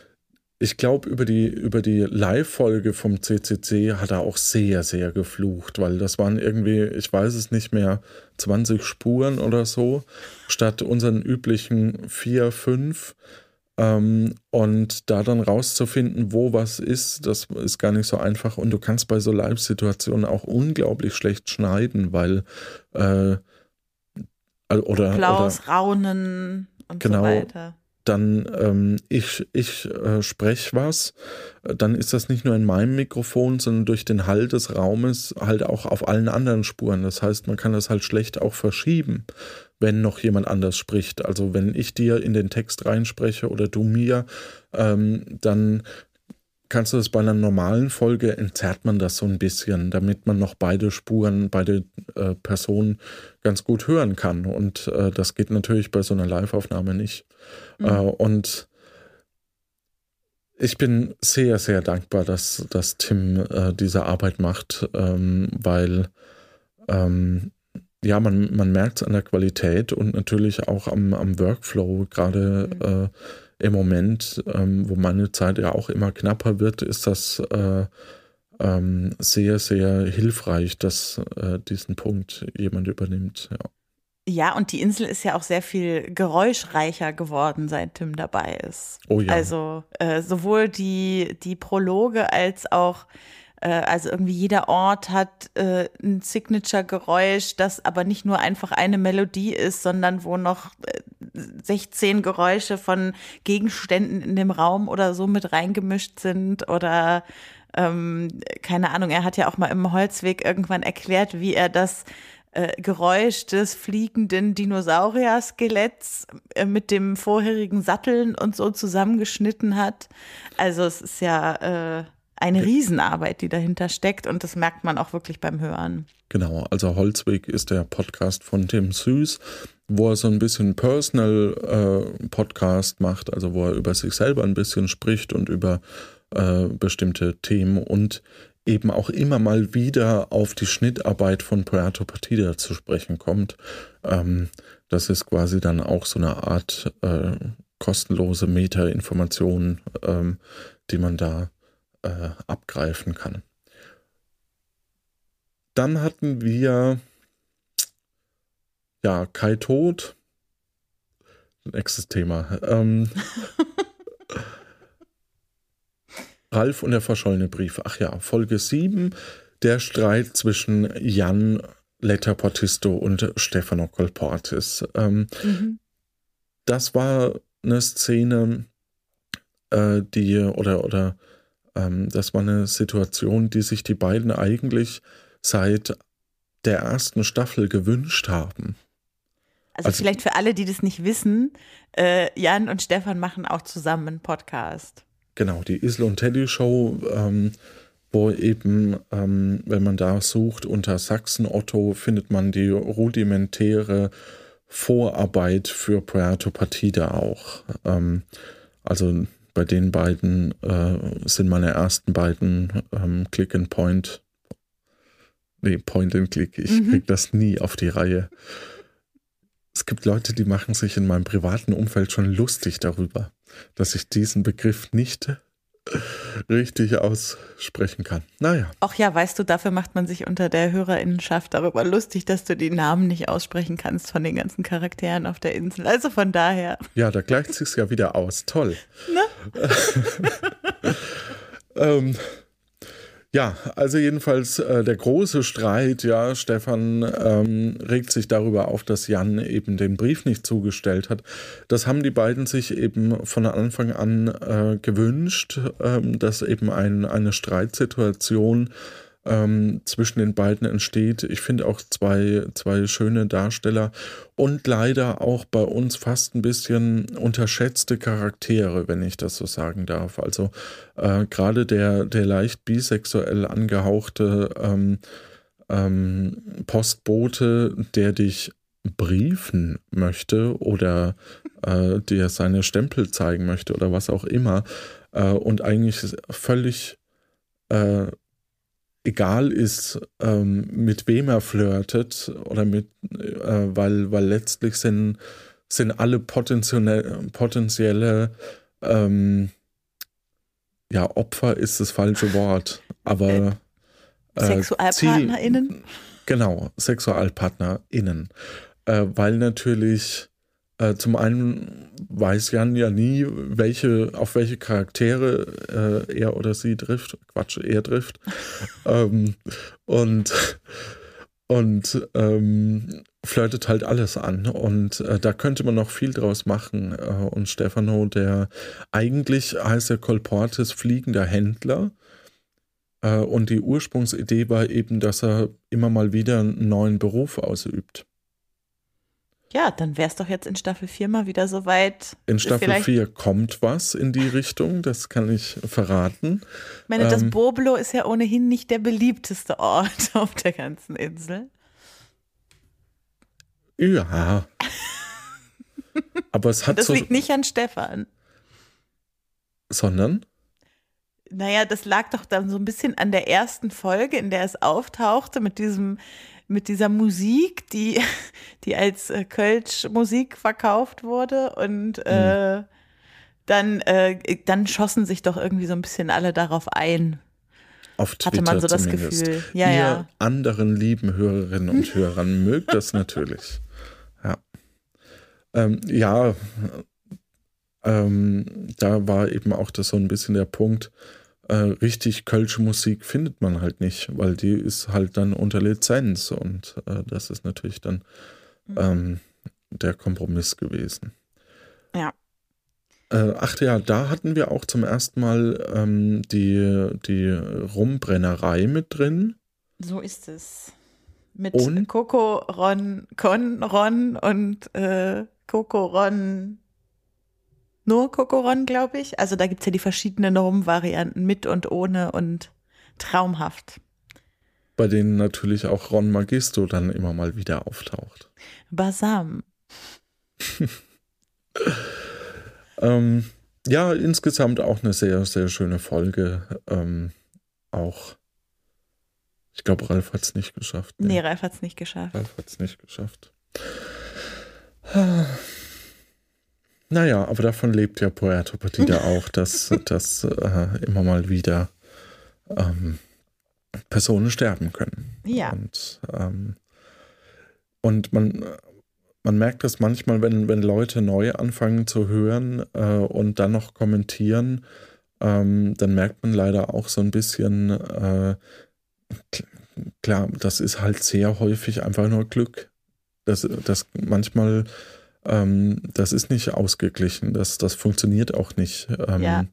ich glaube, über die, über die Live-Folge vom CCC hat er auch sehr, sehr geflucht, weil das waren irgendwie, ich weiß es nicht mehr, 20 Spuren oder so, statt unseren üblichen vier, fünf. Ähm, und da dann rauszufinden, wo was ist, das ist gar nicht so einfach. Und du kannst bei so Live-Situationen auch unglaublich schlecht schneiden, weil äh, oder, Applaus, oder, Raunen und genau, so weiter. Dann ähm, ich, ich äh, spreche was, dann ist das nicht nur in meinem Mikrofon, sondern durch den Hall des Raumes halt auch auf allen anderen Spuren. Das heißt, man kann das halt schlecht auch verschieben wenn noch jemand anders spricht. Also wenn ich dir in den Text reinspreche oder du mir, ähm, dann kannst du das bei einer normalen Folge, entzerrt man das so ein bisschen, damit man noch beide Spuren, beide äh, Personen ganz gut hören kann. Und äh, das geht natürlich bei so einer Live-Aufnahme nicht. Mhm. Äh, und ich bin sehr, sehr dankbar, dass, dass Tim äh, diese Arbeit macht, ähm, weil ähm, ja, man, man merkt es an der Qualität und natürlich auch am, am Workflow, gerade mhm. äh, im Moment, ähm, wo meine Zeit ja auch immer knapper wird, ist das äh, ähm, sehr, sehr hilfreich, dass äh, diesen Punkt jemand übernimmt. Ja. Ja, und die Insel ist ja auch sehr viel geräuschreicher geworden, seit Tim dabei ist. Oh ja. Also äh, sowohl die, die Prologe als auch also irgendwie jeder Ort hat äh, ein Signature-Geräusch, das aber nicht nur einfach eine Melodie ist, sondern wo noch 16 äh, Geräusche von Gegenständen in dem Raum oder so mit reingemischt sind oder ähm, keine Ahnung, er hat ja auch mal im Holzweg irgendwann erklärt, wie er das äh, Geräusch des fliegenden Dinosaurier-Skeletts äh, mit dem vorherigen Satteln und so zusammengeschnitten hat. Also es ist ja äh, eine Riesenarbeit, die dahinter steckt und das merkt man auch wirklich beim Hören. Genau, also Holzweg ist der Podcast von Tim Süß, wo er so ein bisschen Personal äh, Podcast macht, also wo er über sich selber ein bisschen spricht und über äh, bestimmte Themen und eben auch immer mal wieder auf die Schnittarbeit von Puerto Partida zu sprechen kommt. Ähm, das ist quasi dann auch so eine Art äh, kostenlose Meta-Information, ähm, die man da äh, abgreifen kann. Dann hatten wir ja Kai Tod. Nächstes Thema. Ähm, Ralf und der verschollene Brief. Ach ja, Folge 7, der Streit zwischen Jan Letterportisto und Stefano Colportis. Ähm, mhm. Das war eine Szene, äh, die oder, oder ähm, das war eine Situation, die sich die beiden eigentlich seit der ersten Staffel gewünscht haben. Also, also vielleicht für alle, die das nicht wissen, äh, Jan und Stefan machen auch zusammen einen Podcast. Genau, die Isle und Teddy Show, ähm, wo eben, ähm, wenn man da sucht unter Sachsen Otto, findet man die rudimentäre Vorarbeit für Puerto Partida auch. Ähm, also bei den beiden äh, sind meine ersten beiden ähm, Click and Point. Nee, Point and Click. Ich mhm. krieg das nie auf die Reihe. Es gibt Leute, die machen sich in meinem privaten Umfeld schon lustig darüber, dass ich diesen Begriff nicht richtig aussprechen kann. Naja. Ach ja, weißt du, dafür macht man sich unter der Hörerinnenschaft darüber lustig, dass du die Namen nicht aussprechen kannst von den ganzen Charakteren auf der Insel. Also von daher. Ja, da gleicht sich's ja wieder aus. Toll. Ne? ähm, ja, also jedenfalls äh, der große Streit, ja, Stefan ähm, regt sich darüber auf, dass Jan eben den Brief nicht zugestellt hat. Das haben die beiden sich eben von Anfang an äh, gewünscht, ähm, dass eben ein, eine Streitsituation ähm, zwischen den beiden entsteht. Ich finde auch zwei, zwei schöne Darsteller und leider auch bei uns fast ein bisschen unterschätzte Charaktere, wenn ich das so sagen darf. Also äh, gerade der, der leicht bisexuell angehauchte ähm, ähm, Postbote, der dich briefen möchte oder äh, dir seine Stempel zeigen möchte oder was auch immer äh, und eigentlich völlig äh, egal ist, ähm, mit wem er flirtet oder mit, äh, weil, weil letztlich sind, sind alle potenzielle, potenzielle ähm, ja, Opfer ist das falsche Wort, aber äh, SexualpartnerInnen? Ziel, genau, SexualpartnerInnen. Äh, weil natürlich äh, zum einen weiß Jan ja nie, welche, auf welche Charaktere äh, er oder sie trifft. Quatsch, er trifft. ähm, und und ähm, flirtet halt alles an. Und äh, da könnte man noch viel draus machen. Äh, und Stefano, der eigentlich heißt er Colportes fliegender Händler. Äh, und die Ursprungsidee war eben, dass er immer mal wieder einen neuen Beruf ausübt. Ja, dann wäre es doch jetzt in Staffel 4 mal wieder soweit. In Staffel 4 kommt was in die Richtung, das kann ich verraten. Ich meine, ähm, das Boblo ist ja ohnehin nicht der beliebteste Ort auf der ganzen Insel. Ja. Aber es hat das so. Das liegt nicht an Stefan. Sondern? Naja, das lag doch dann so ein bisschen an der ersten Folge, in der es auftauchte mit diesem mit dieser Musik, die, die als äh, Kölsch-Musik verkauft wurde und äh, mhm. dann, äh, dann schossen sich doch irgendwie so ein bisschen alle darauf ein. Auf Twitter Hatte man so das zumindest. Gefühl. Ja, Ihr ja. anderen lieben Hörerinnen und Hörern mögt das natürlich. Ja. Ähm, ja, ähm, da war eben auch das so ein bisschen der Punkt, äh, richtig kölsche Musik findet man halt nicht, weil die ist halt dann unter Lizenz und äh, das ist natürlich dann mhm. ähm, der Kompromiss gewesen. Ja. Äh, ach ja, da hatten wir auch zum ersten Mal ähm, die, die Rumbrennerei mit drin. So ist es. Mit und? Coco Ron, Con Ron und äh, Coco Ron nur Kokoron, glaube ich. Also da gibt es ja die verschiedenen Rum-Varianten mit und ohne und traumhaft. Bei denen natürlich auch Ron Magisto dann immer mal wieder auftaucht. Basam. ähm, ja, insgesamt auch eine sehr, sehr schöne Folge. Ähm, auch. Ich glaube, Ralf hat es nicht geschafft. Nee, nee Ralf hat es nicht geschafft. Ralf hat es nicht geschafft. Naja, aber davon lebt ja Puerto Partida auch, dass, dass äh, immer mal wieder ähm, Personen sterben können. Ja. Und, ähm, und man, man merkt das manchmal, wenn, wenn Leute neu anfangen zu hören äh, und dann noch kommentieren, ähm, dann merkt man leider auch so ein bisschen, äh, klar, das ist halt sehr häufig einfach nur Glück. Das, das manchmal ähm, das ist nicht ausgeglichen. Das, das funktioniert auch nicht ähm, ja.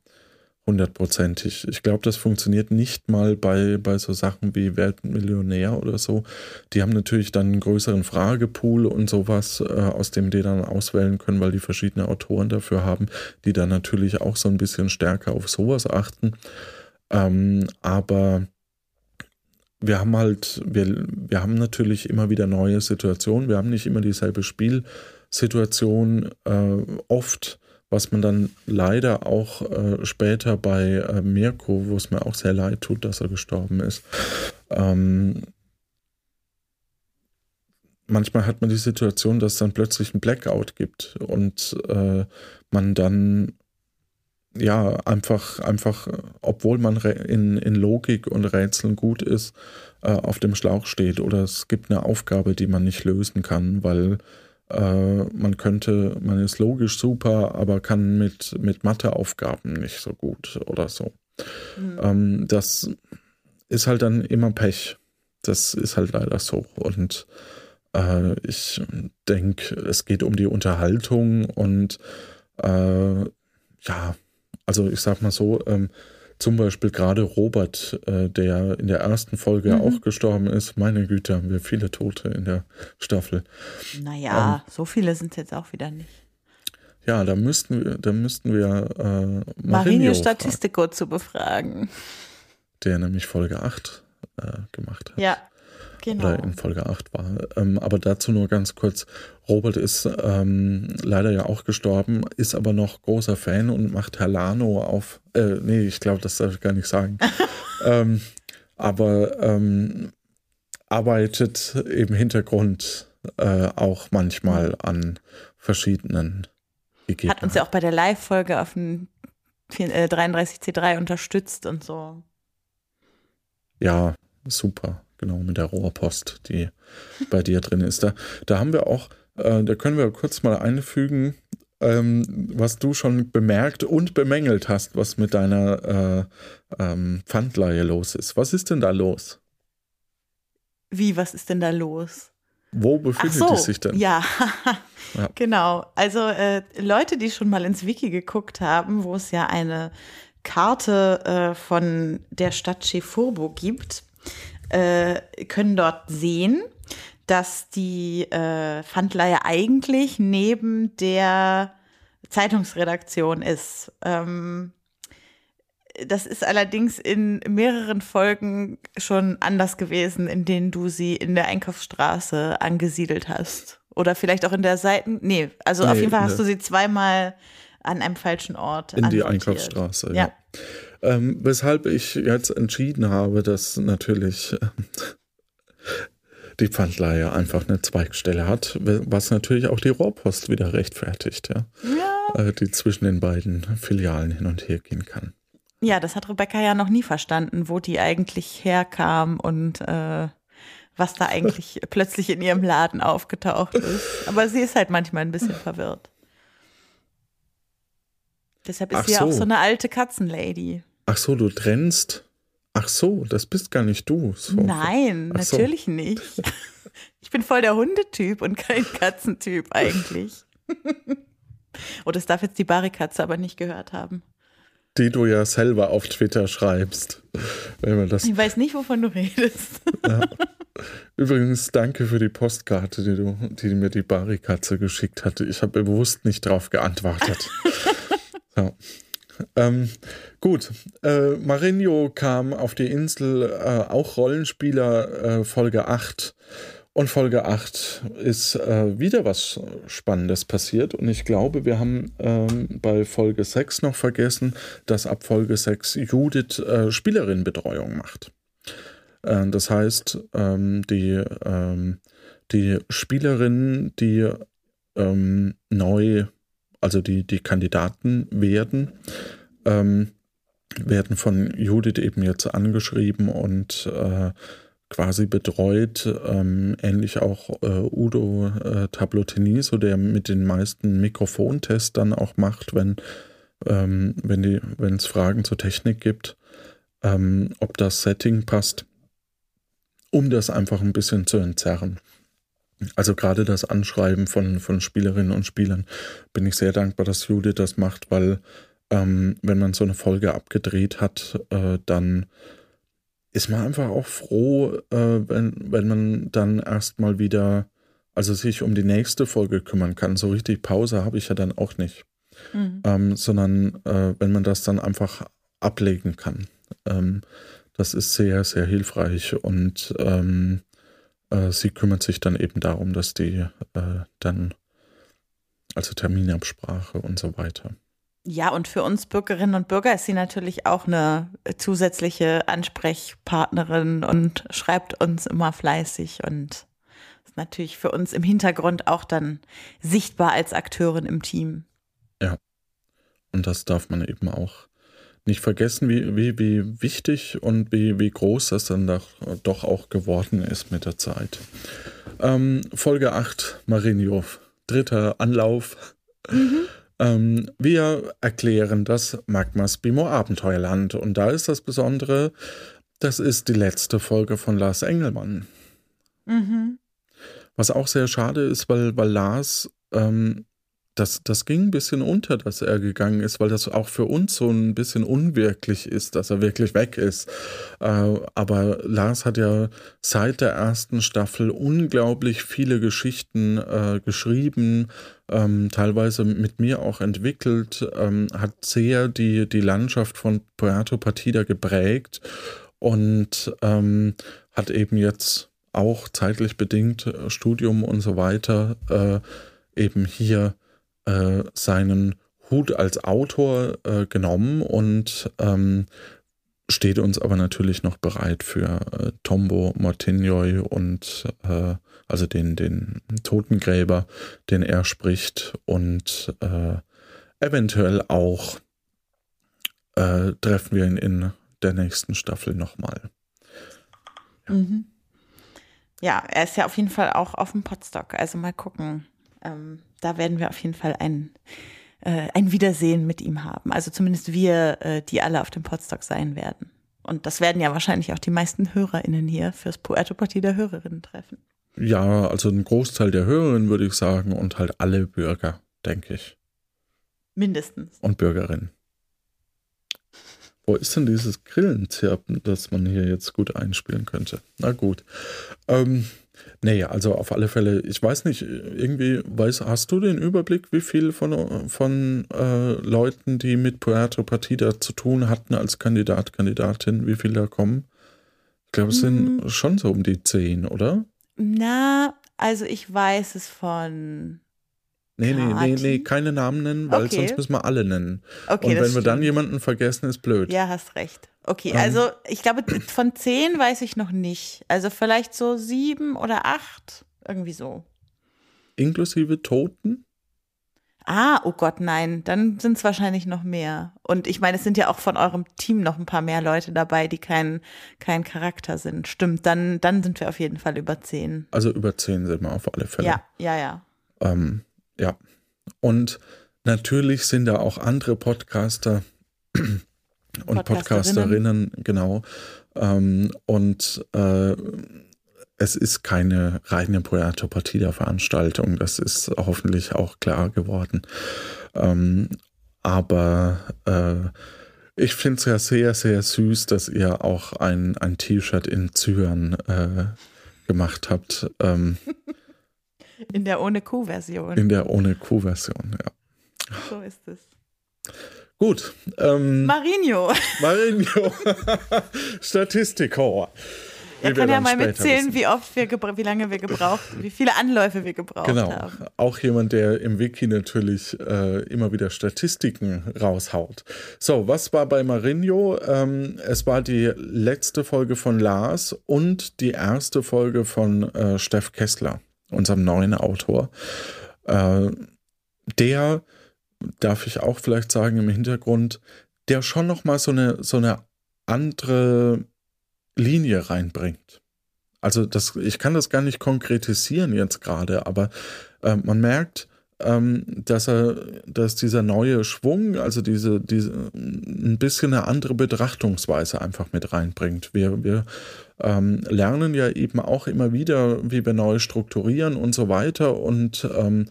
hundertprozentig. Ich glaube, das funktioniert nicht mal bei, bei so Sachen wie Weltmillionär oder so. Die haben natürlich dann einen größeren Fragepool und sowas, äh, aus dem die dann auswählen können, weil die verschiedene Autoren dafür haben, die dann natürlich auch so ein bisschen stärker auf sowas achten. Ähm, aber wir haben halt, wir, wir haben natürlich immer wieder neue Situationen. Wir haben nicht immer dieselbe Spiel. Situation äh, oft, was man dann leider auch äh, später bei äh, Mirko, wo es mir auch sehr leid tut, dass er gestorben ist, ähm, manchmal hat man die Situation, dass es dann plötzlich ein Blackout gibt und äh, man dann ja einfach, einfach, obwohl man in, in Logik und Rätseln gut ist, äh, auf dem Schlauch steht oder es gibt eine Aufgabe, die man nicht lösen kann, weil äh, man könnte, man ist logisch super, aber kann mit, mit Matheaufgaben nicht so gut oder so. Mhm. Ähm, das ist halt dann immer Pech. Das ist halt leider so. Und äh, ich denke, es geht um die Unterhaltung und äh, ja, also ich sag mal so, ähm, zum Beispiel gerade Robert, äh, der in der ersten Folge mhm. auch gestorben ist. Meine Güte, haben wir viele Tote in der Staffel. Naja, ähm, so viele sind es jetzt auch wieder nicht. Ja, da müssten wir, da müssten wir äh, Marinho Statistico zu befragen. Der nämlich Folge 8 äh, gemacht hat. Ja, genau. Oder in Folge 8 war. Ähm, aber dazu nur ganz kurz. Robert ist ähm, leider ja auch gestorben, ist aber noch großer Fan und macht Herr Lano auf. Äh, nee, ich glaube, das darf ich gar nicht sagen. ähm, aber ähm, arbeitet im Hintergrund äh, auch manchmal an verschiedenen Hat uns ja auch bei der Live-Folge auf dem 33C3 unterstützt und so. Ja, super. Genau, mit der Rohrpost, die bei dir drin ist. Da, da haben wir auch äh, da können wir kurz mal einfügen, ähm, was du schon bemerkt und bemängelt hast, was mit deiner äh, ähm, Pfandleihe los ist. Was ist denn da los? Wie, was ist denn da los? Wo befindet so, es sich denn? Ja, ja. genau. Also äh, Leute, die schon mal ins Wiki geguckt haben, wo es ja eine Karte äh, von der Stadt Chefurbo gibt, äh, können dort sehen, dass die äh, Pfandleihe eigentlich neben der Zeitungsredaktion ist. Ähm, das ist allerdings in mehreren Folgen schon anders gewesen, in denen du sie in der Einkaufsstraße angesiedelt hast. Oder vielleicht auch in der Seiten. Nee, also nee, auf jeden Fall hast ne. du sie zweimal an einem falschen Ort. In die Einkaufsstraße, ja. ja. Ähm, weshalb ich jetzt entschieden habe, dass natürlich die Pfandleihe einfach eine Zweigstelle hat, was natürlich auch die Rohrpost wieder rechtfertigt, ja. ja. Äh, die zwischen den beiden Filialen hin und her gehen kann. Ja, das hat Rebecca ja noch nie verstanden, wo die eigentlich herkam und äh, was da eigentlich plötzlich in ihrem Laden aufgetaucht ist. Aber sie ist halt manchmal ein bisschen verwirrt. Deshalb ist Ach sie ja so. auch so eine alte Katzenlady. Ach so, du trennst Ach so, das bist gar nicht du. So. Nein, Ach natürlich so. nicht. Ich bin voll der Hundetyp und kein Katzentyp eigentlich. Oh, das darf jetzt die Barrikatze aber nicht gehört haben. Die du ja selber auf Twitter schreibst. Wenn man das ich weiß nicht, wovon du redest. Ja. Übrigens, danke für die Postkarte, die, du, die mir die Barrikatze geschickt hatte. Ich habe bewusst nicht darauf geantwortet. so. Ähm, gut, äh, Marinho kam auf die Insel, äh, auch Rollenspieler, äh, Folge 8. Und Folge 8 ist äh, wieder was Spannendes passiert. Und ich glaube, wir haben ähm, bei Folge 6 noch vergessen, dass ab Folge 6 Judith äh, Spielerinbetreuung macht. Äh, das heißt, ähm, die, ähm, die Spielerinnen, die ähm, neu also die, die Kandidaten werden, ähm, werden von Judith eben jetzt angeschrieben und äh, quasi betreut, ähm, ähnlich auch äh, Udo äh, Tabloteniso, der mit den meisten Mikrofontests dann auch macht, wenn ähm, wenn es Fragen zur Technik gibt, ähm, ob das Setting passt, um das einfach ein bisschen zu entzerren. Also gerade das Anschreiben von, von Spielerinnen und Spielern bin ich sehr dankbar, dass Judith das macht, weil ähm, wenn man so eine Folge abgedreht hat, äh, dann ist man einfach auch froh, äh, wenn, wenn man dann erstmal wieder, also sich um die nächste Folge kümmern kann. So richtig Pause habe ich ja dann auch nicht. Mhm. Ähm, sondern äh, wenn man das dann einfach ablegen kann. Ähm, das ist sehr, sehr hilfreich und ähm, äh, sie kümmert sich dann eben darum, dass die äh, dann, also Terminabsprache und so weiter. Ja, und für uns Bürgerinnen und Bürger ist sie natürlich auch eine zusätzliche Ansprechpartnerin und schreibt uns immer fleißig und ist ist natürlich für uns im Hintergrund auch dann sichtbar als Akteurin im Team. Ja. Und das darf man eben auch nicht vergessen, wie, wie, wie wichtig und wie, wie groß das dann doch, doch auch geworden ist mit der Zeit. Ähm, Folge 8, Marinho, dritter Anlauf. Mhm. Ähm, wir erklären das Magmas Bimo Abenteuerland und da ist das Besondere, das ist die letzte Folge von Lars Engelmann. Mhm. Was auch sehr schade ist, weil, weil Lars ähm, das, das ging ein bisschen unter, dass er gegangen ist, weil das auch für uns so ein bisschen unwirklich ist, dass er wirklich weg ist. Äh, aber Lars hat ja seit der ersten Staffel unglaublich viele Geschichten äh, geschrieben, ähm, teilweise mit mir auch entwickelt, ähm, hat sehr die, die Landschaft von Puerto Partida geprägt und ähm, hat eben jetzt auch zeitlich bedingt äh, Studium und so weiter eben hier äh, seinen Hut als Autor äh, genommen und ähm, steht uns aber natürlich noch bereit für äh, Tombo Mortignoi und äh, also den, den Totengräber, den er spricht und äh, eventuell auch äh, treffen wir ihn in der nächsten Staffel nochmal. Ja. Mhm. ja, er ist ja auf jeden Fall auch auf dem Podstock, also mal gucken. Ähm, da werden wir auf jeden Fall ein, äh, ein Wiedersehen mit ihm haben. Also zumindest wir, äh, die alle auf dem Podstock sein werden. Und das werden ja wahrscheinlich auch die meisten HörerInnen hier fürs Puerto Party der Hörerinnen treffen. Ja, also ein Großteil der Hörerinnen würde ich sagen und halt alle Bürger, denke ich. Mindestens. Und Bürgerinnen. Wo ist denn dieses Grillenzirpen, das man hier jetzt gut einspielen könnte? Na gut. Ähm, Nee, also auf alle Fälle, ich weiß nicht, irgendwie, weiß, hast du den Überblick, wie viel von, von äh, Leuten, die mit Puerto Partida zu tun hatten als Kandidat, Kandidatin, wie viele da kommen? Ich glaube, es sind mhm. schon so um die zehn, oder? Na, also ich weiß es von Nee, nee, nee, nee, keine Namen nennen, weil okay. sonst müssen wir alle nennen. Okay, Und wenn wir stimmt. dann jemanden vergessen, ist blöd. Ja, hast recht. Okay, ähm. also ich glaube, von zehn weiß ich noch nicht. Also vielleicht so sieben oder acht, irgendwie so. Inklusive Toten? Ah, oh Gott, nein, dann sind es wahrscheinlich noch mehr. Und ich meine, es sind ja auch von eurem Team noch ein paar mehr Leute dabei, die kein, kein Charakter sind. Stimmt, dann, dann sind wir auf jeden Fall über zehn. Also über zehn sind wir auf alle Fälle. Ja, ja, ja. Ähm, ja. Und natürlich sind da auch andere Podcaster und Podcasterinnen, genau. Ähm, und äh, es ist keine reine Puerto Partida Veranstaltung, das ist hoffentlich auch klar geworden. Ähm, aber äh, ich finde es ja sehr, sehr süß, dass ihr auch ein, ein T-Shirt in Zyren äh, gemacht habt. Ähm, in der ohne Kuh-Version. In der ohne Kuh-Version, ja. So ist es. Gut. Ähm, Marinho. Marinho. Statistikhorror. Er kann ja mal mitzählen, wie oft wir, wie lange wir gebraucht, wie viele Anläufe wir gebraucht genau. haben. Auch jemand, der im Wiki natürlich äh, immer wieder Statistiken raushaut. So, was war bei Marinho? Ähm, es war die letzte Folge von Lars und die erste Folge von äh, Steff Kessler unserem neuen Autor, äh, der, darf ich auch vielleicht sagen im Hintergrund, der schon nochmal so eine, so eine andere Linie reinbringt. Also das, ich kann das gar nicht konkretisieren jetzt gerade, aber äh, man merkt, ähm, dass er, dass dieser neue Schwung, also diese, diese ein bisschen eine andere Betrachtungsweise einfach mit reinbringt. Wir, wir ähm, lernen ja eben auch immer wieder, wie wir neu strukturieren und so weiter. Und ähm,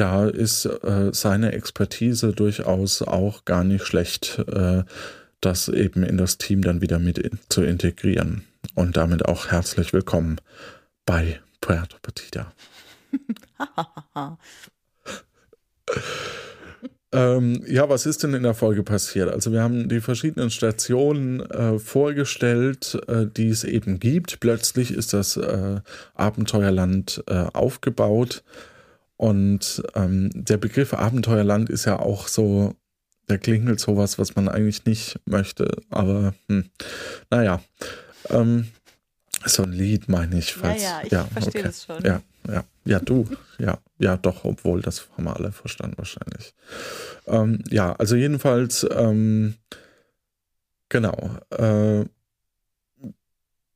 da ist äh, seine Expertise durchaus auch gar nicht schlecht, äh, das eben in das Team dann wieder mit in, zu integrieren. Und damit auch herzlich willkommen bei Puerto Partida. Ähm, ja, was ist denn in der Folge passiert? Also wir haben die verschiedenen Stationen äh, vorgestellt, äh, die es eben gibt. Plötzlich ist das äh, Abenteuerland äh, aufgebaut und ähm, der Begriff Abenteuerland ist ja auch so, der klingelt sowas, was man eigentlich nicht möchte. Aber hm, naja, ähm, so ein Lied meine ich. Falls, ja, ja, ich ja, verstehe okay. das schon. Ja. ja, ja, du, ja, ja, doch, obwohl das haben wir alle verstanden wahrscheinlich. Ähm, ja, also jedenfalls, ähm, genau, äh,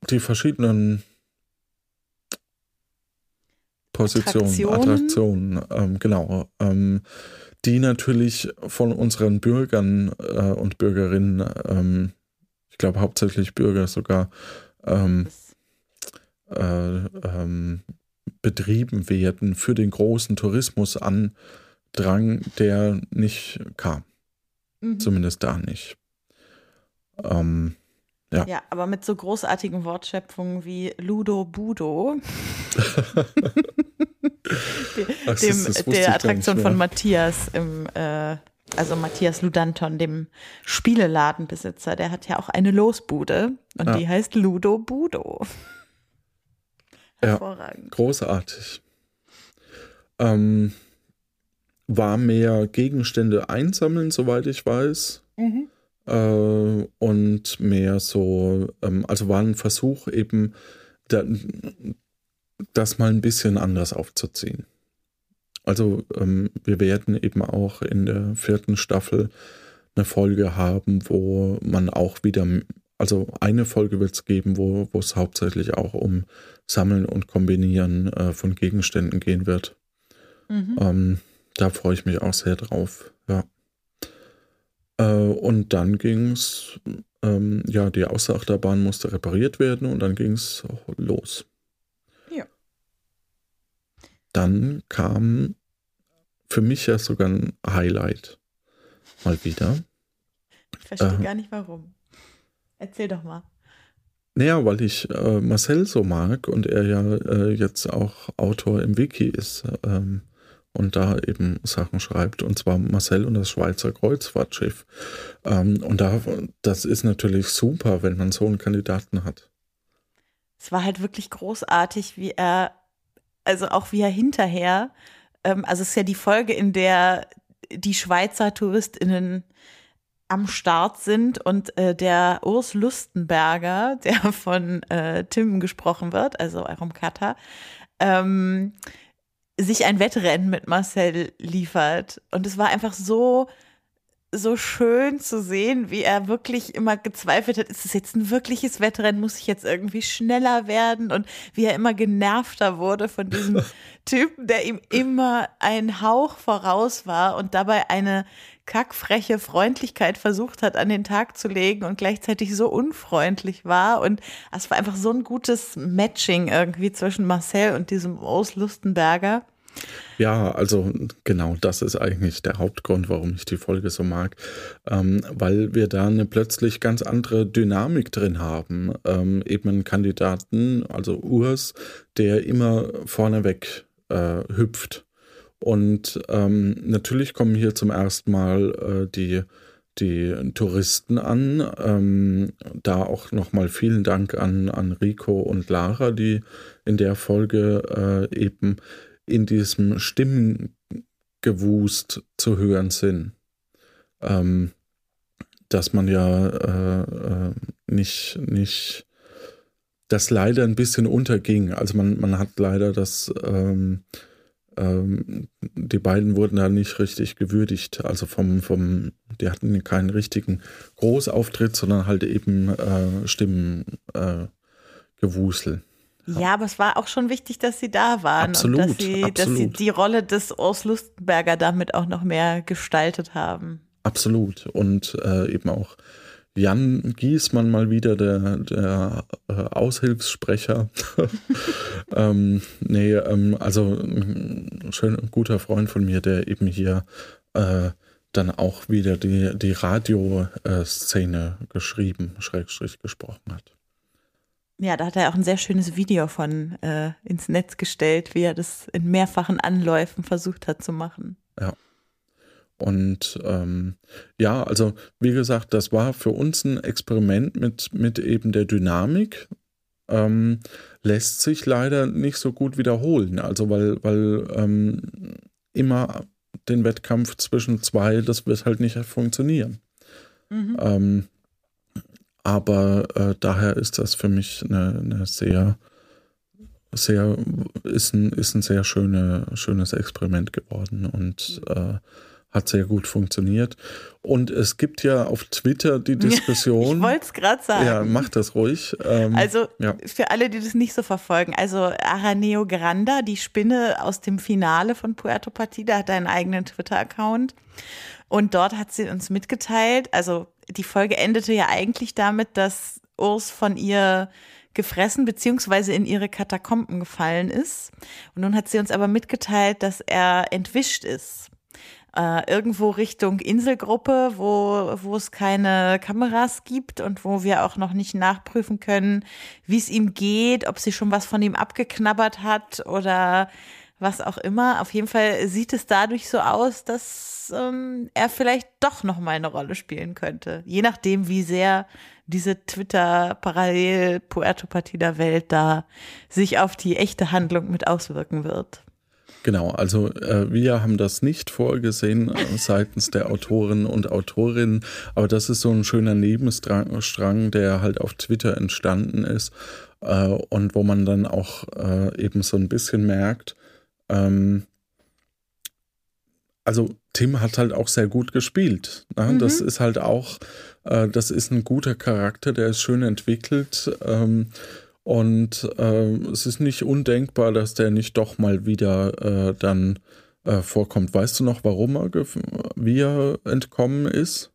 die verschiedenen Positionen, Attraktionen, Attraktionen ähm, genau, ähm, die natürlich von unseren Bürgern äh, und Bürgerinnen, ähm, ich glaube hauptsächlich Bürger sogar, ähm, äh, ähm, betrieben werden für den großen Tourismusandrang, der nicht kam. Mhm. Zumindest da nicht. Ähm, ja. ja, aber mit so großartigen Wortschöpfungen wie Ludo Budo, Ach, dem, der Attraktion von Matthias im, äh, also Matthias Ludanton, dem Spieleladenbesitzer, der hat ja auch eine Losbude und ja. die heißt Ludo Budo. Hervorragend. Ja, großartig. Ähm, war mehr Gegenstände einsammeln, soweit ich weiß. Mhm. Äh, und mehr so, ähm, also war ein Versuch eben, da, das mal ein bisschen anders aufzuziehen. Also ähm, wir werden eben auch in der vierten Staffel eine Folge haben, wo man auch wieder, also eine Folge wird es geben, wo es hauptsächlich auch um Sammeln und Kombinieren äh, von Gegenständen gehen wird. Mhm. Ähm, da freue ich mich auch sehr drauf, ja. Äh, und dann ging es, ähm, ja, die Außerachterbahn musste repariert werden und dann ging es los. Ja. Dann kam für mich ja sogar ein Highlight. Mal wieder. Ich verstehe äh, gar nicht warum. Erzähl doch mal. Naja, weil ich äh, Marcel so mag und er ja äh, jetzt auch Autor im Wiki ist ähm, und da eben Sachen schreibt, und zwar Marcel und das Schweizer Kreuzfahrtschiff. Ähm, und da, das ist natürlich super, wenn man so einen Kandidaten hat. Es war halt wirklich großartig, wie er, also auch wie er hinterher, ähm, also es ist ja die Folge, in der die Schweizer TouristInnen am Start sind und äh, der Urs Lustenberger, der von äh, Tim gesprochen wird, also eurem Cutter, ähm, sich ein Wettrennen mit Marcel liefert. Und es war einfach so, so schön zu sehen, wie er wirklich immer gezweifelt hat, ist es jetzt ein wirkliches Wettrennen, muss ich jetzt irgendwie schneller werden und wie er immer genervter wurde von diesem Typen, der ihm immer ein Hauch voraus war und dabei eine kackfreche Freundlichkeit versucht hat, an den Tag zu legen und gleichzeitig so unfreundlich war. Und es war einfach so ein gutes Matching irgendwie zwischen Marcel und diesem Urs Lustenberger. Ja, also genau, das ist eigentlich der Hauptgrund, warum ich die Folge so mag, ähm, weil wir da eine plötzlich ganz andere Dynamik drin haben. Ähm, eben einen Kandidaten, also Urs, der immer vorneweg äh, hüpft und ähm, natürlich kommen hier zum ersten Mal äh, die, die Touristen an. Ähm, da auch nochmal vielen Dank an, an Rico und Lara, die in der Folge äh, eben in diesem Stimmengewust zu hören sind. Ähm, dass man ja äh, äh, nicht, nicht, das leider ein bisschen unterging. Also man, man hat leider das ähm, ähm, die beiden wurden da nicht richtig gewürdigt. Also vom, vom, die hatten keinen richtigen Großauftritt, sondern halt eben äh, Stimmengewusel. Äh, ja, aber es war auch schon wichtig, dass sie da waren absolut, und dass sie, absolut. dass sie die Rolle des Urs Lustenberger damit auch noch mehr gestaltet haben. Absolut. Und äh, eben auch Jan Giesmann mal wieder, der, der äh, Aushilfssprecher. ähm, nee, ähm, also ein schön guter Freund von mir, der eben hier äh, dann auch wieder die, die Radioszene geschrieben, Schrägstrich gesprochen hat. Ja, da hat er auch ein sehr schönes Video von äh, ins Netz gestellt, wie er das in mehrfachen Anläufen versucht hat zu machen. Ja. Und ähm, ja, also wie gesagt, das war für uns ein Experiment mit, mit eben der Dynamik. Ähm, lässt sich leider nicht so gut wiederholen. Also weil, weil ähm, immer den Wettkampf zwischen zwei, das wird halt nicht funktionieren. Mhm. Ähm, aber äh, daher ist das für mich eine, eine sehr sehr, ist ein, ist ein sehr schöne, schönes Experiment geworden und äh, hat sehr gut funktioniert. Und es gibt ja auf Twitter die Diskussion. ich wollte es gerade sagen. Ja, mach das ruhig. Ähm, also ja. für alle, die das nicht so verfolgen, also Araneo Granda, die Spinne aus dem Finale von Puerto Partida, hat einen eigenen Twitter-Account. Und dort hat sie uns mitgeteilt, also die Folge endete ja eigentlich damit, dass Urs von ihr gefressen beziehungsweise in ihre Katakomben gefallen ist. Und nun hat sie uns aber mitgeteilt, dass er entwischt ist äh, irgendwo Richtung Inselgruppe, wo, wo es keine Kameras gibt und wo wir auch noch nicht nachprüfen können, wie es ihm geht, ob sie schon was von ihm abgeknabbert hat oder was auch immer. Auf jeden Fall sieht es dadurch so aus, dass ähm, er vielleicht doch noch mal eine Rolle spielen könnte. Je nachdem, wie sehr diese Twitter-Parallel-Puerto-Partida-Welt da sich auf die echte Handlung mit auswirken wird. Genau, also äh, wir haben das nicht vorgesehen äh, seitens der Autorinnen und Autorinnen, aber das ist so ein schöner Nebenstrang, der halt auf Twitter entstanden ist äh, und wo man dann auch äh, eben so ein bisschen merkt, ähm, also Tim hat halt auch sehr gut gespielt. Ne? Mhm. Das ist halt auch, äh, das ist ein guter Charakter, der ist schön entwickelt. Ähm, und äh, es ist nicht undenkbar, dass der nicht doch mal wieder äh, dann äh, vorkommt. Weißt du noch, warum er, wie er entkommen ist?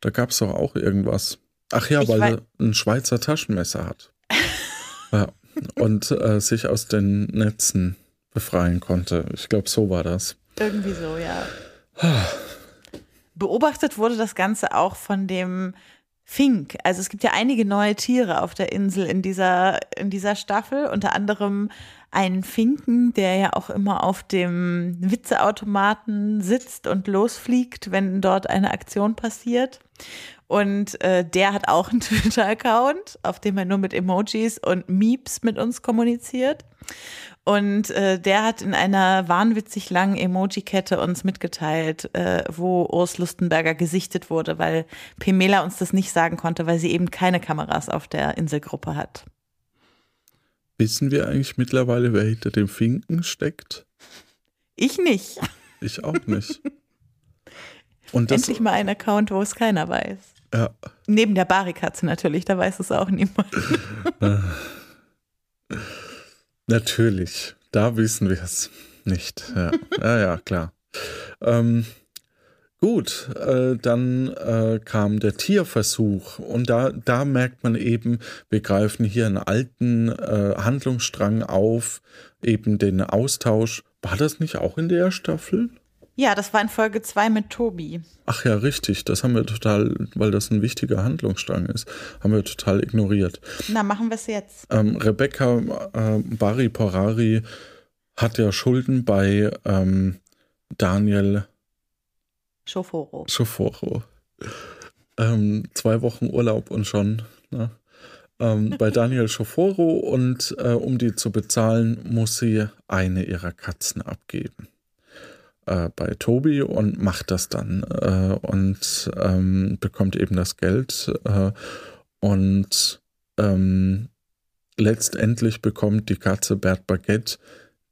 Da gab es doch auch irgendwas. Ach ja, ich weil er ein Schweizer Taschenmesser hat. ja. Und äh, sich aus den Netzen befreien konnte. Ich glaube, so war das. Irgendwie so, ja. Beobachtet wurde das Ganze auch von dem Fink. Also es gibt ja einige neue Tiere auf der Insel in dieser, in dieser Staffel, unter anderem einen Finken, der ja auch immer auf dem Witzeautomaten sitzt und losfliegt, wenn dort eine Aktion passiert. Und äh, der hat auch einen Twitter-Account, auf dem er nur mit Emojis und Meeps mit uns kommuniziert. Und äh, der hat in einer wahnwitzig langen Emoji-Kette uns mitgeteilt, äh, wo Urs Lustenberger gesichtet wurde, weil Pemela uns das nicht sagen konnte, weil sie eben keine Kameras auf der Inselgruppe hat. Wissen wir eigentlich mittlerweile, wer hinter dem Finken steckt? Ich nicht. Ich auch nicht. Und Endlich mal ein Account, wo es keiner weiß. Ja. Neben der Barikatze natürlich, da weiß es auch niemand. Natürlich, da wissen wir es nicht. Ja, ja, ja klar. Ähm, gut, äh, dann äh, kam der Tierversuch und da, da merkt man eben, wir greifen hier einen alten äh, Handlungsstrang auf, eben den Austausch. War das nicht auch in der Staffel? Ja, das war in Folge 2 mit Tobi. Ach ja, richtig. Das haben wir total, weil das ein wichtiger Handlungsstrang ist, haben wir total ignoriert. Na, machen wir es jetzt. Ähm, Rebecca äh, Bari Porari hat ja Schulden bei ähm, Daniel Schoforo. Schoforo. Ähm, zwei Wochen Urlaub und schon. Ne? Ähm, bei Daniel Schoforo und äh, um die zu bezahlen, muss sie eine ihrer Katzen abgeben äh, bei Tobi und macht das dann äh, und ähm, bekommt eben das Geld äh, und ähm, letztendlich bekommt die Katze Bert Baguette,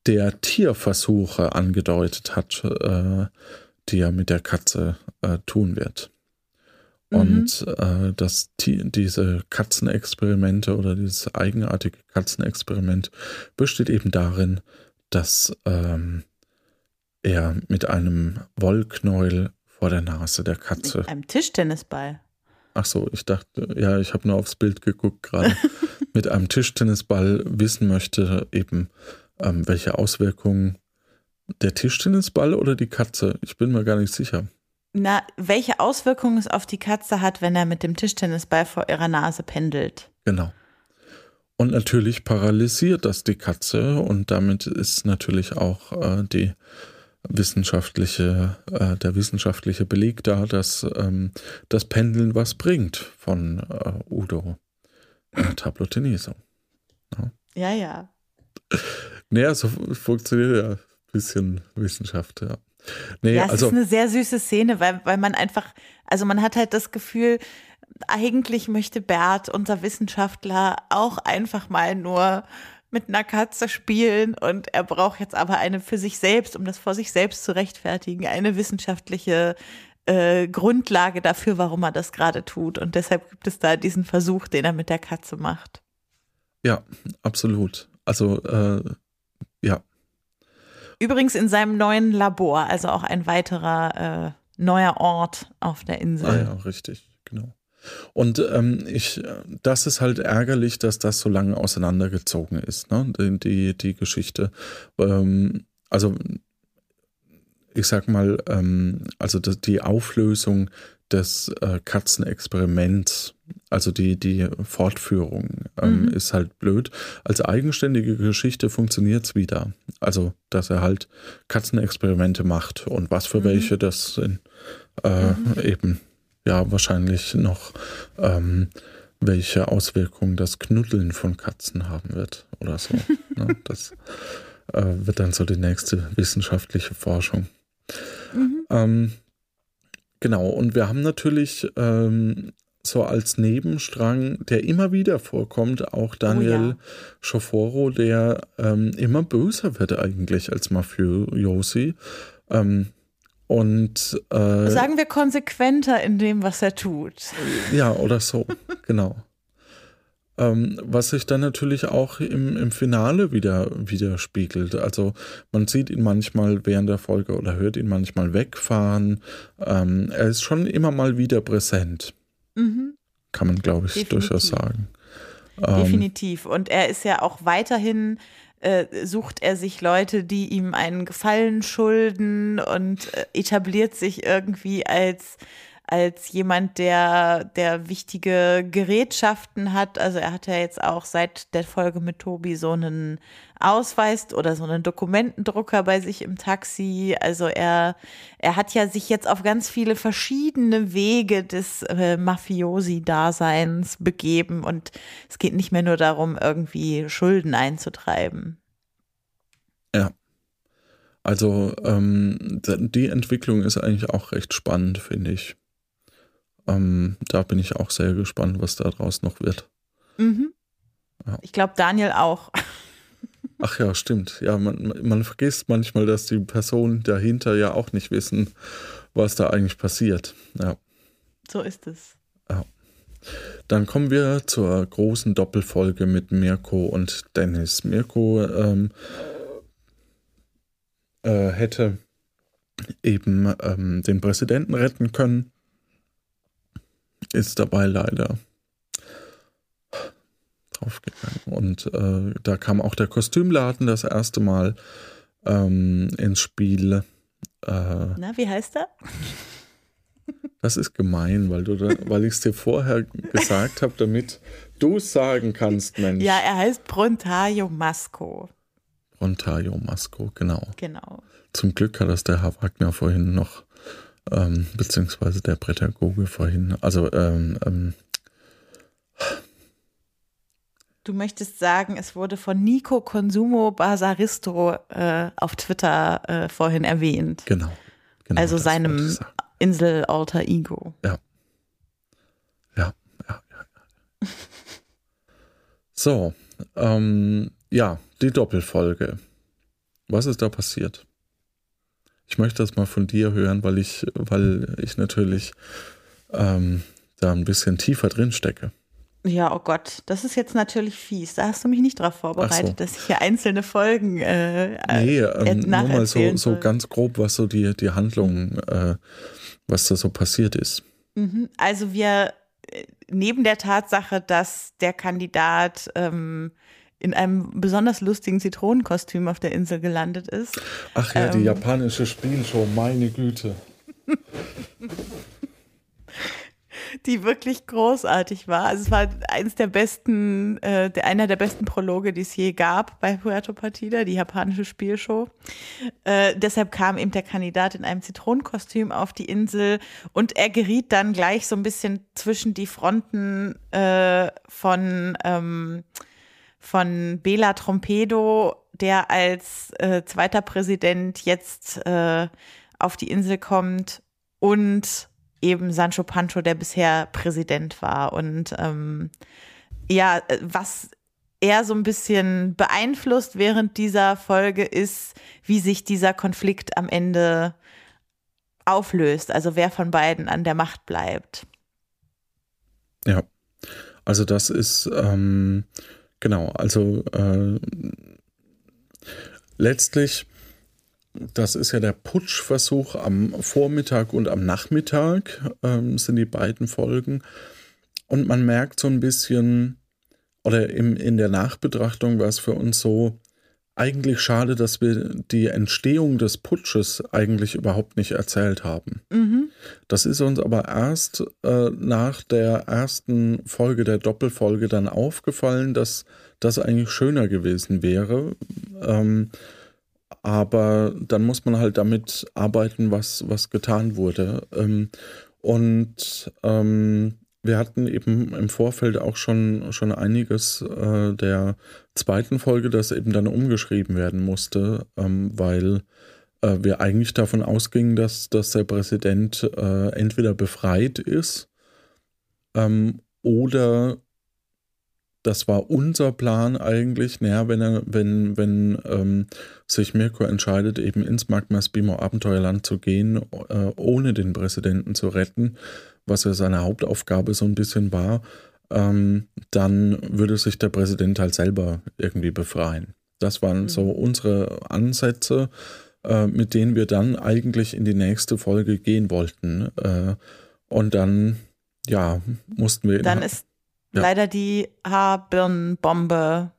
der Tierversuche angedeutet hat, äh, die er mit der Katze äh, tun wird. Mhm. Und äh, das, diese Katzenexperimente oder dieses eigenartige Katzenexperiment besteht eben darin, dass ähm, er mit einem Wollknäuel vor der Nase der Katze. Mit einem Tischtennisball. Ach so, ich dachte, ja, ich habe nur aufs Bild geguckt gerade. mit einem Tischtennisball wissen möchte, eben, ähm, welche Auswirkungen der Tischtennisball oder die Katze? Ich bin mir gar nicht sicher. Na, welche Auswirkungen es auf die Katze hat, wenn er mit dem Tischtennisball vor ihrer Nase pendelt. Genau. Und natürlich paralysiert das die Katze und damit ist natürlich auch äh, die wissenschaftliche, äh, der wissenschaftliche Beleg da, dass ähm, das Pendeln was bringt von äh, Udo äh, Tabloteneso. Ja, ja. ja. Naja, so funktioniert ja ein bisschen Wissenschaft, ja. Nee, ja, es also, ist eine sehr süße Szene, weil, weil man einfach, also man hat halt das Gefühl, eigentlich möchte Bert, unser Wissenschaftler, auch einfach mal nur mit einer Katze spielen und er braucht jetzt aber eine für sich selbst, um das vor sich selbst zu rechtfertigen, eine wissenschaftliche äh, Grundlage dafür, warum er das gerade tut. Und deshalb gibt es da diesen Versuch, den er mit der Katze macht. Ja, absolut. Also, äh, ja. Übrigens in seinem neuen Labor, also auch ein weiterer äh, neuer Ort auf der Insel. Ah ja, richtig, genau. Und ähm, ich, das ist halt ärgerlich, dass das so lange auseinandergezogen ist, ne? Die, die, die Geschichte. Ähm, also ich sag mal, ähm, also die Auflösung des äh, Katzenexperiments, also die, die Fortführung, ähm, mhm. ist halt blöd. Als eigenständige Geschichte funktioniert es wieder. Also, dass er halt Katzenexperimente macht und was für mhm. welche das sind. Äh, mhm. Eben ja wahrscheinlich noch, ähm, welche Auswirkungen das Knuddeln von Katzen haben wird oder so. ne? Das äh, wird dann so die nächste wissenschaftliche Forschung. Mhm. Ähm, genau, und wir haben natürlich ähm, so als Nebenstrang, der immer wieder vorkommt, auch Daniel oh, ja. Schoforo, der ähm, immer böser wird eigentlich als Mafiosi. Ähm, und äh, sagen wir konsequenter in dem, was er tut. Ja, oder so, genau. Ähm, was sich dann natürlich auch im, im Finale wieder widerspiegelt. Also man sieht ihn manchmal während der Folge oder hört ihn manchmal wegfahren. Ähm, er ist schon immer mal wieder präsent. Mhm. Kann man, glaube ich, Definitiv. durchaus sagen. Ähm, Definitiv. Und er ist ja auch weiterhin äh, sucht er sich Leute, die ihm einen Gefallen schulden und äh, etabliert sich irgendwie als als jemand, der, der wichtige Gerätschaften hat. Also er hat ja jetzt auch seit der Folge mit Tobi so einen Ausweis oder so einen Dokumentendrucker bei sich im Taxi. Also er, er hat ja sich jetzt auf ganz viele verschiedene Wege des äh, Mafiosi-Daseins begeben und es geht nicht mehr nur darum, irgendwie Schulden einzutreiben. Ja. Also ähm, die Entwicklung ist eigentlich auch recht spannend, finde ich. Ähm, da bin ich auch sehr gespannt, was daraus noch wird. Mhm. Ja. Ich glaube, Daniel auch. Ach ja, stimmt. Ja, man, man vergisst manchmal, dass die Personen dahinter ja auch nicht wissen, was da eigentlich passiert. Ja. So ist es. Ja. Dann kommen wir zur großen Doppelfolge mit Mirko und Dennis. Mirko ähm, äh, hätte eben ähm, den Präsidenten retten können ist dabei leider draufgegangen. Und äh, da kam auch der Kostümladen das erste Mal ähm, ins Spiel. Äh, Na, wie heißt er? Das ist gemein, weil du da, weil ich es dir vorher gesagt habe, damit du es sagen kannst, Mensch. Ja, er heißt Brontaio Masco. Brontaio Masco, genau. Genau. Zum Glück hat das der Herr Wagner vorhin noch ähm, beziehungsweise der Pädagoge vorhin. Also, ähm, ähm, Du möchtest sagen, es wurde von Nico Consumo Basaristo äh, auf Twitter äh, vorhin erwähnt. Genau. genau also seinem Insel-Alter Ego. Ja. Ja, ja, ja. so, ähm, ja, die Doppelfolge. Was ist da passiert? Ich möchte das mal von dir hören, weil ich, weil ich natürlich ähm, da ein bisschen tiefer drin stecke. Ja, oh Gott, das ist jetzt natürlich fies. Da hast du mich nicht darauf vorbereitet, so. dass ich hier einzelne Folgen äh, Nee, ähm, nur mal so, so ganz grob, was so die, die Handlung, äh, was da so passiert ist. Mhm. Also wir, äh, neben der Tatsache, dass der Kandidat ähm, in einem besonders lustigen Zitronenkostüm auf der Insel gelandet ist. Ach ja, ähm, die japanische Spielshow, meine Güte. die wirklich großartig war. Also es war eins der besten, äh, der, einer der besten Prologe, die es je gab bei Puerto Partida, die japanische Spielshow. Äh, deshalb kam eben der Kandidat in einem Zitronenkostüm auf die Insel und er geriet dann gleich so ein bisschen zwischen die Fronten äh, von ähm, von Bela Trompedo, der als äh, zweiter Präsident jetzt äh, auf die Insel kommt und eben Sancho Pancho, der bisher Präsident war. Und ähm, ja, was eher so ein bisschen beeinflusst während dieser Folge ist, wie sich dieser Konflikt am Ende auflöst, also wer von beiden an der Macht bleibt. Ja, also das ist ähm, genau, also äh, letztlich, das ist ja der Putschversuch am Vormittag und am Nachmittag, ähm, sind die beiden Folgen. Und man merkt so ein bisschen, oder im, in der Nachbetrachtung war es für uns so, eigentlich schade, dass wir die Entstehung des Putsches eigentlich überhaupt nicht erzählt haben. Mhm. Das ist uns aber erst äh, nach der ersten Folge der Doppelfolge dann aufgefallen, dass das eigentlich schöner gewesen wäre. Ähm, aber dann muss man halt damit arbeiten, was, was getan wurde. Ähm, und ähm, wir hatten eben im Vorfeld auch schon, schon einiges äh, der zweiten Folge, das eben dann umgeschrieben werden musste, ähm, weil äh, wir eigentlich davon ausgingen, dass, dass der Präsident äh, entweder befreit ist ähm, oder das war unser Plan eigentlich, naja, wenn er, wenn, wenn ähm, sich Mirko entscheidet, eben ins Magmas Bimo Abenteuerland zu gehen, äh, ohne den Präsidenten zu retten, was ja seine Hauptaufgabe so ein bisschen war, ähm, dann würde sich der Präsident halt selber irgendwie befreien. Das waren mhm. so unsere Ansätze, äh, mit denen wir dann eigentlich in die nächste Folge gehen wollten. Äh, und dann, ja, mussten wir. Dann ist ja. leider die Haarbirnenbombe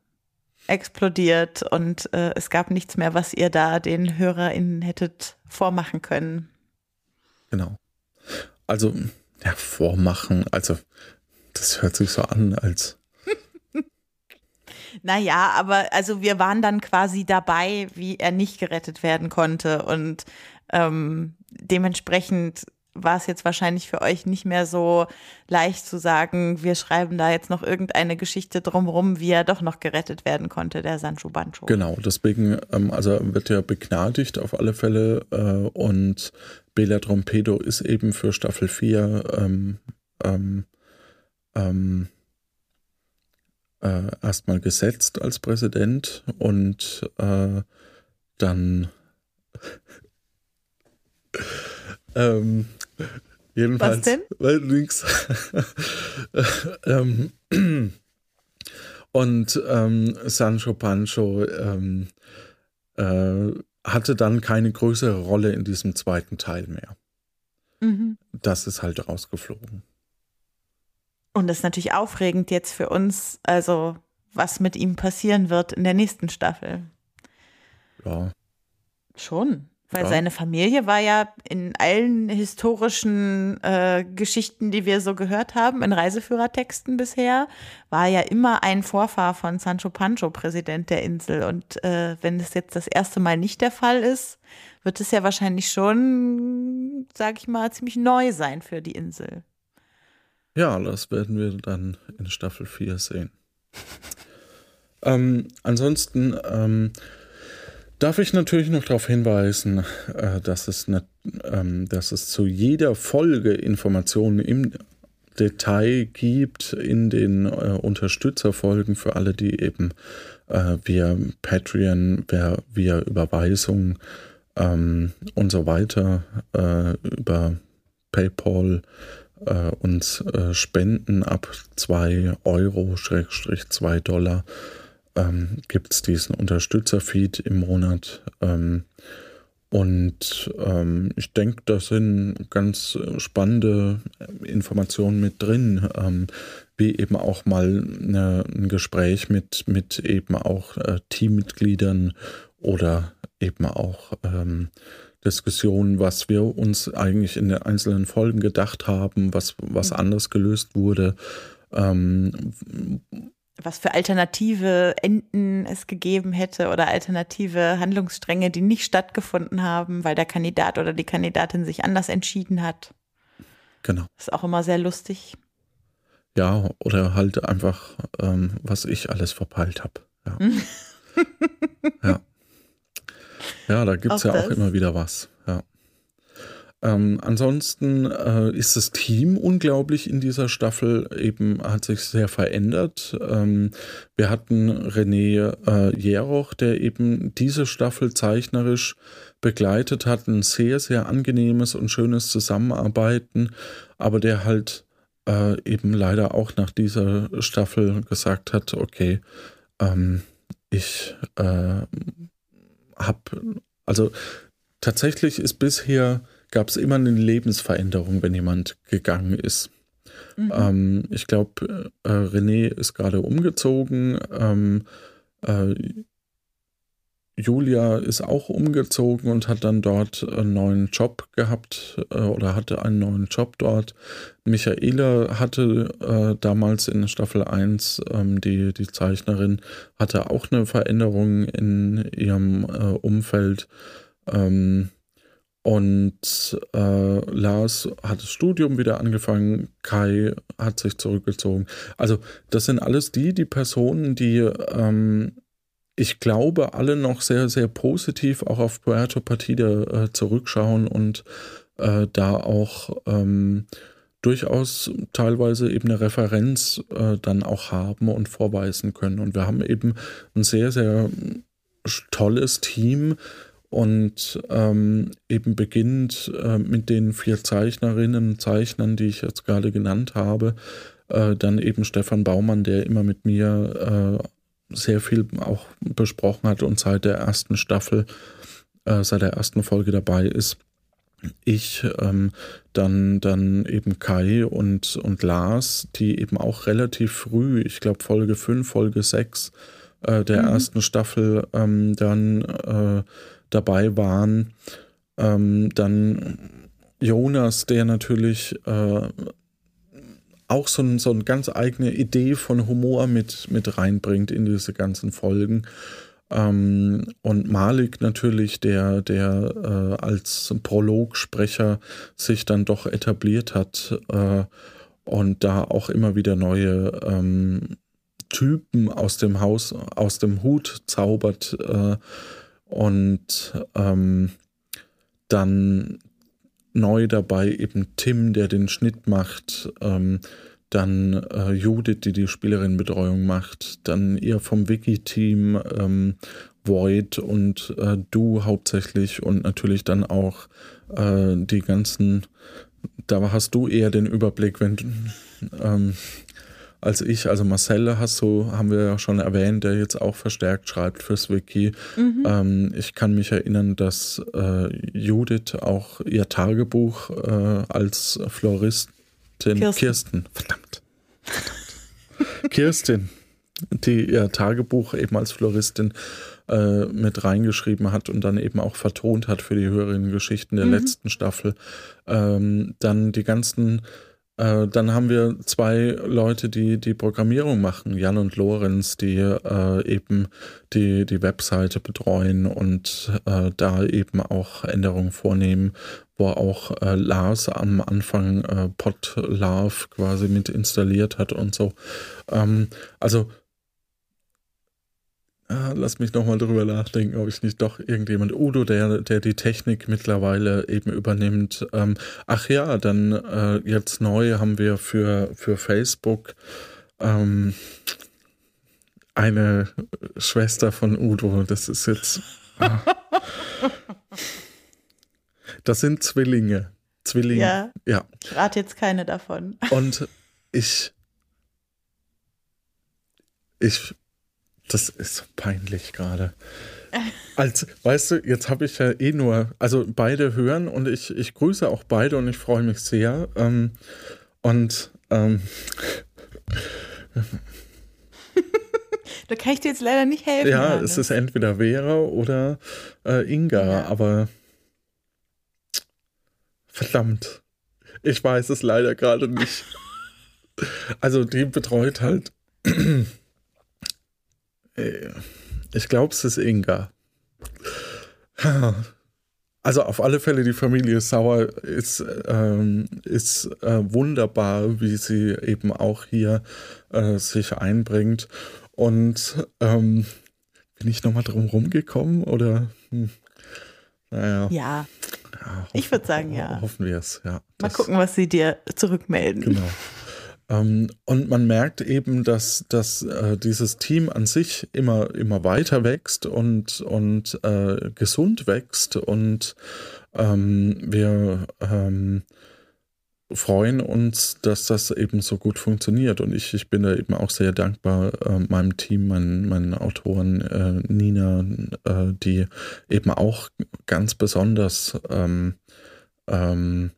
explodiert und äh, es gab nichts mehr, was ihr da den HörerInnen hättet vormachen können. Genau. Also ja, vormachen. Also, das hört sich so an, als. naja, aber also wir waren dann quasi dabei, wie er nicht gerettet werden konnte. Und ähm, dementsprechend war es jetzt wahrscheinlich für euch nicht mehr so leicht zu sagen, wir schreiben da jetzt noch irgendeine Geschichte drumherum, wie er doch noch gerettet werden konnte, der Sancho Bancho. Genau, deswegen, ähm, also wird er begnadigt auf alle Fälle äh, und Bela Trompedo ist eben für Staffel 4 ähm, ähm, ähm, äh, erstmal gesetzt als Präsident und äh, dann ähm, jedenfalls. Was denn? Weil nix. ähm, und ähm, Sancho Pancho ähm, äh, hatte dann keine größere Rolle in diesem zweiten Teil mehr. Mhm. Das ist halt rausgeflogen. Und das ist natürlich aufregend jetzt für uns, also was mit ihm passieren wird in der nächsten Staffel. Ja. Schon. Weil ja. seine Familie war ja in allen historischen äh, Geschichten, die wir so gehört haben, in Reiseführertexten bisher, war ja immer ein Vorfahr von Sancho Pancho Präsident der Insel. Und äh, wenn es jetzt das erste Mal nicht der Fall ist, wird es ja wahrscheinlich schon, sag ich mal, ziemlich neu sein für die Insel. Ja, das werden wir dann in Staffel 4 sehen. ähm, ansonsten, ähm, darf ich natürlich noch darauf hinweisen, äh, dass, es ähm, dass es zu jeder Folge Informationen im Detail gibt in den äh, Unterstützerfolgen für alle, die eben äh, via Patreon, via, via Überweisung ähm, und so weiter über PayPal uns spenden ab 2 Euro, Schrägstrich 2 Dollar ähm, gibt es diesen Unterstützerfeed im Monat. Ähm, und ähm, ich denke, da sind ganz spannende Informationen mit drin, ähm, wie eben auch mal eine, ein Gespräch mit, mit eben auch äh, Teammitgliedern oder eben auch ähm, Diskussionen, was wir uns eigentlich in den einzelnen Folgen gedacht haben, was, was mhm. anders gelöst wurde. Was für alternative Enden es gegeben hätte oder alternative Handlungsstränge, die nicht stattgefunden haben, weil der Kandidat oder die Kandidatin sich anders entschieden hat. Genau. ist auch immer sehr lustig. Ja, oder halt einfach, ähm, was ich alles verpeilt habe. Ja. ja. Ja, da gibt es ja das. auch immer wieder was. Ähm, ansonsten äh, ist das Team unglaublich in dieser Staffel eben, hat sich sehr verändert. Ähm, wir hatten René äh, Jeroch, der eben diese Staffel zeichnerisch begleitet hat, ein sehr, sehr angenehmes und schönes Zusammenarbeiten, aber der halt äh, eben leider auch nach dieser Staffel gesagt hat, okay, ähm, ich äh, habe, also tatsächlich ist bisher gab es immer eine Lebensveränderung, wenn jemand gegangen ist. Mhm. Ähm, ich glaube, äh, René ist gerade umgezogen. Ähm, äh, Julia ist auch umgezogen und hat dann dort einen neuen Job gehabt äh, oder hatte einen neuen Job dort. Michaela hatte äh, damals in Staffel 1, ähm, die, die Zeichnerin, hatte auch eine Veränderung in ihrem äh, Umfeld. Ähm, und äh, Lars hat das Studium wieder angefangen, Kai hat sich zurückgezogen. Also das sind alles die, die Personen, die ähm, ich glaube, alle noch sehr, sehr positiv auch auf Puerto Partida äh, zurückschauen und äh, da auch ähm, durchaus teilweise eben eine Referenz äh, dann auch haben und vorweisen können. Und wir haben eben ein sehr, sehr tolles Team, und ähm, eben beginnt äh, mit den vier Zeichnerinnen und Zeichnern, die ich jetzt gerade genannt habe, äh, dann eben Stefan Baumann, der immer mit mir äh, sehr viel auch besprochen hat und seit der ersten Staffel, äh, seit der ersten Folge dabei ist. Ich, ähm, dann, dann eben Kai und, und Lars, die eben auch relativ früh, ich glaube Folge 5, Folge 6 äh, der mhm. ersten Staffel, ähm, dann äh, dabei waren. Ähm, dann Jonas, der natürlich äh, auch so, ein, so eine ganz eigene Idee von Humor mit, mit reinbringt in diese ganzen Folgen. Ähm, und Malik natürlich, der, der äh, als Prologsprecher sich dann doch etabliert hat äh, und da auch immer wieder neue ähm, Typen aus dem Haus, aus dem Hut zaubert. Äh, und ähm, dann neu dabei eben Tim, der den Schnitt macht. Ähm, dann äh, Judith, die die Spielerin-Betreuung macht. Dann ihr vom Wiki-Team ähm, Void und äh, du hauptsächlich und natürlich dann auch äh, die ganzen, da hast du eher den Überblick, wenn ähm, als ich. Also Marcelle hast du, haben wir ja schon erwähnt, der jetzt auch verstärkt schreibt fürs Wiki. Mhm. Ähm, ich kann mich erinnern, dass äh, Judith auch ihr Tagebuch äh, als Floristin Kirsten, Kirsten verdammt, verdammt. Kirstin, die ihr Tagebuch eben als Floristin äh, mit reingeschrieben hat und dann eben auch vertont hat für die höheren Geschichten der mhm. letzten Staffel. Ähm, dann die ganzen äh, dann haben wir zwei Leute, die die Programmierung machen, Jan und Lorenz, die äh, eben die, die Webseite betreuen und äh, da eben auch Änderungen vornehmen, wo auch äh, Lars am Anfang äh, Podlove quasi mit installiert hat und so. Ähm, also Ah, lass mich nochmal drüber nachdenken, ob ich nicht doch irgendjemand, Udo, der, der die Technik mittlerweile eben übernimmt. Ähm, ach ja, dann äh, jetzt neu haben wir für, für Facebook ähm, eine Schwester von Udo. Das ist jetzt. Ah. Das sind Zwillinge. Zwillinge. Ja. ja. Ich rate jetzt keine davon. Und ich. Ich das ist so peinlich gerade. Als, weißt du, jetzt habe ich ja eh nur, also beide hören und ich, ich grüße auch beide und ich freue mich sehr. Ähm, und ähm, da kann ich dir jetzt leider nicht helfen. Ja, es ist entweder Vera oder äh, Inga, ja. aber verdammt, ich weiß es leider gerade nicht. Also die betreut halt ich glaube, es ist Inga. Also auf alle Fälle, die Familie Sauer ist, ähm, ist äh, wunderbar, wie sie eben auch hier äh, sich einbringt. Und ähm, bin ich nochmal drum rumgekommen oder? Hm, naja. Ja. Ja, ich würde sagen, ja. Hoffen wir es, ja. Mal gucken, was sie dir zurückmelden. Genau. Ähm, und man merkt eben, dass, dass äh, dieses Team an sich immer, immer weiter wächst und, und äh, gesund wächst. Und ähm, wir ähm, freuen uns, dass das eben so gut funktioniert. Und ich, ich bin da eben auch sehr dankbar äh, meinem Team, meinen, meinen Autoren äh, Nina, äh, die eben auch ganz besonders ähm, ähm,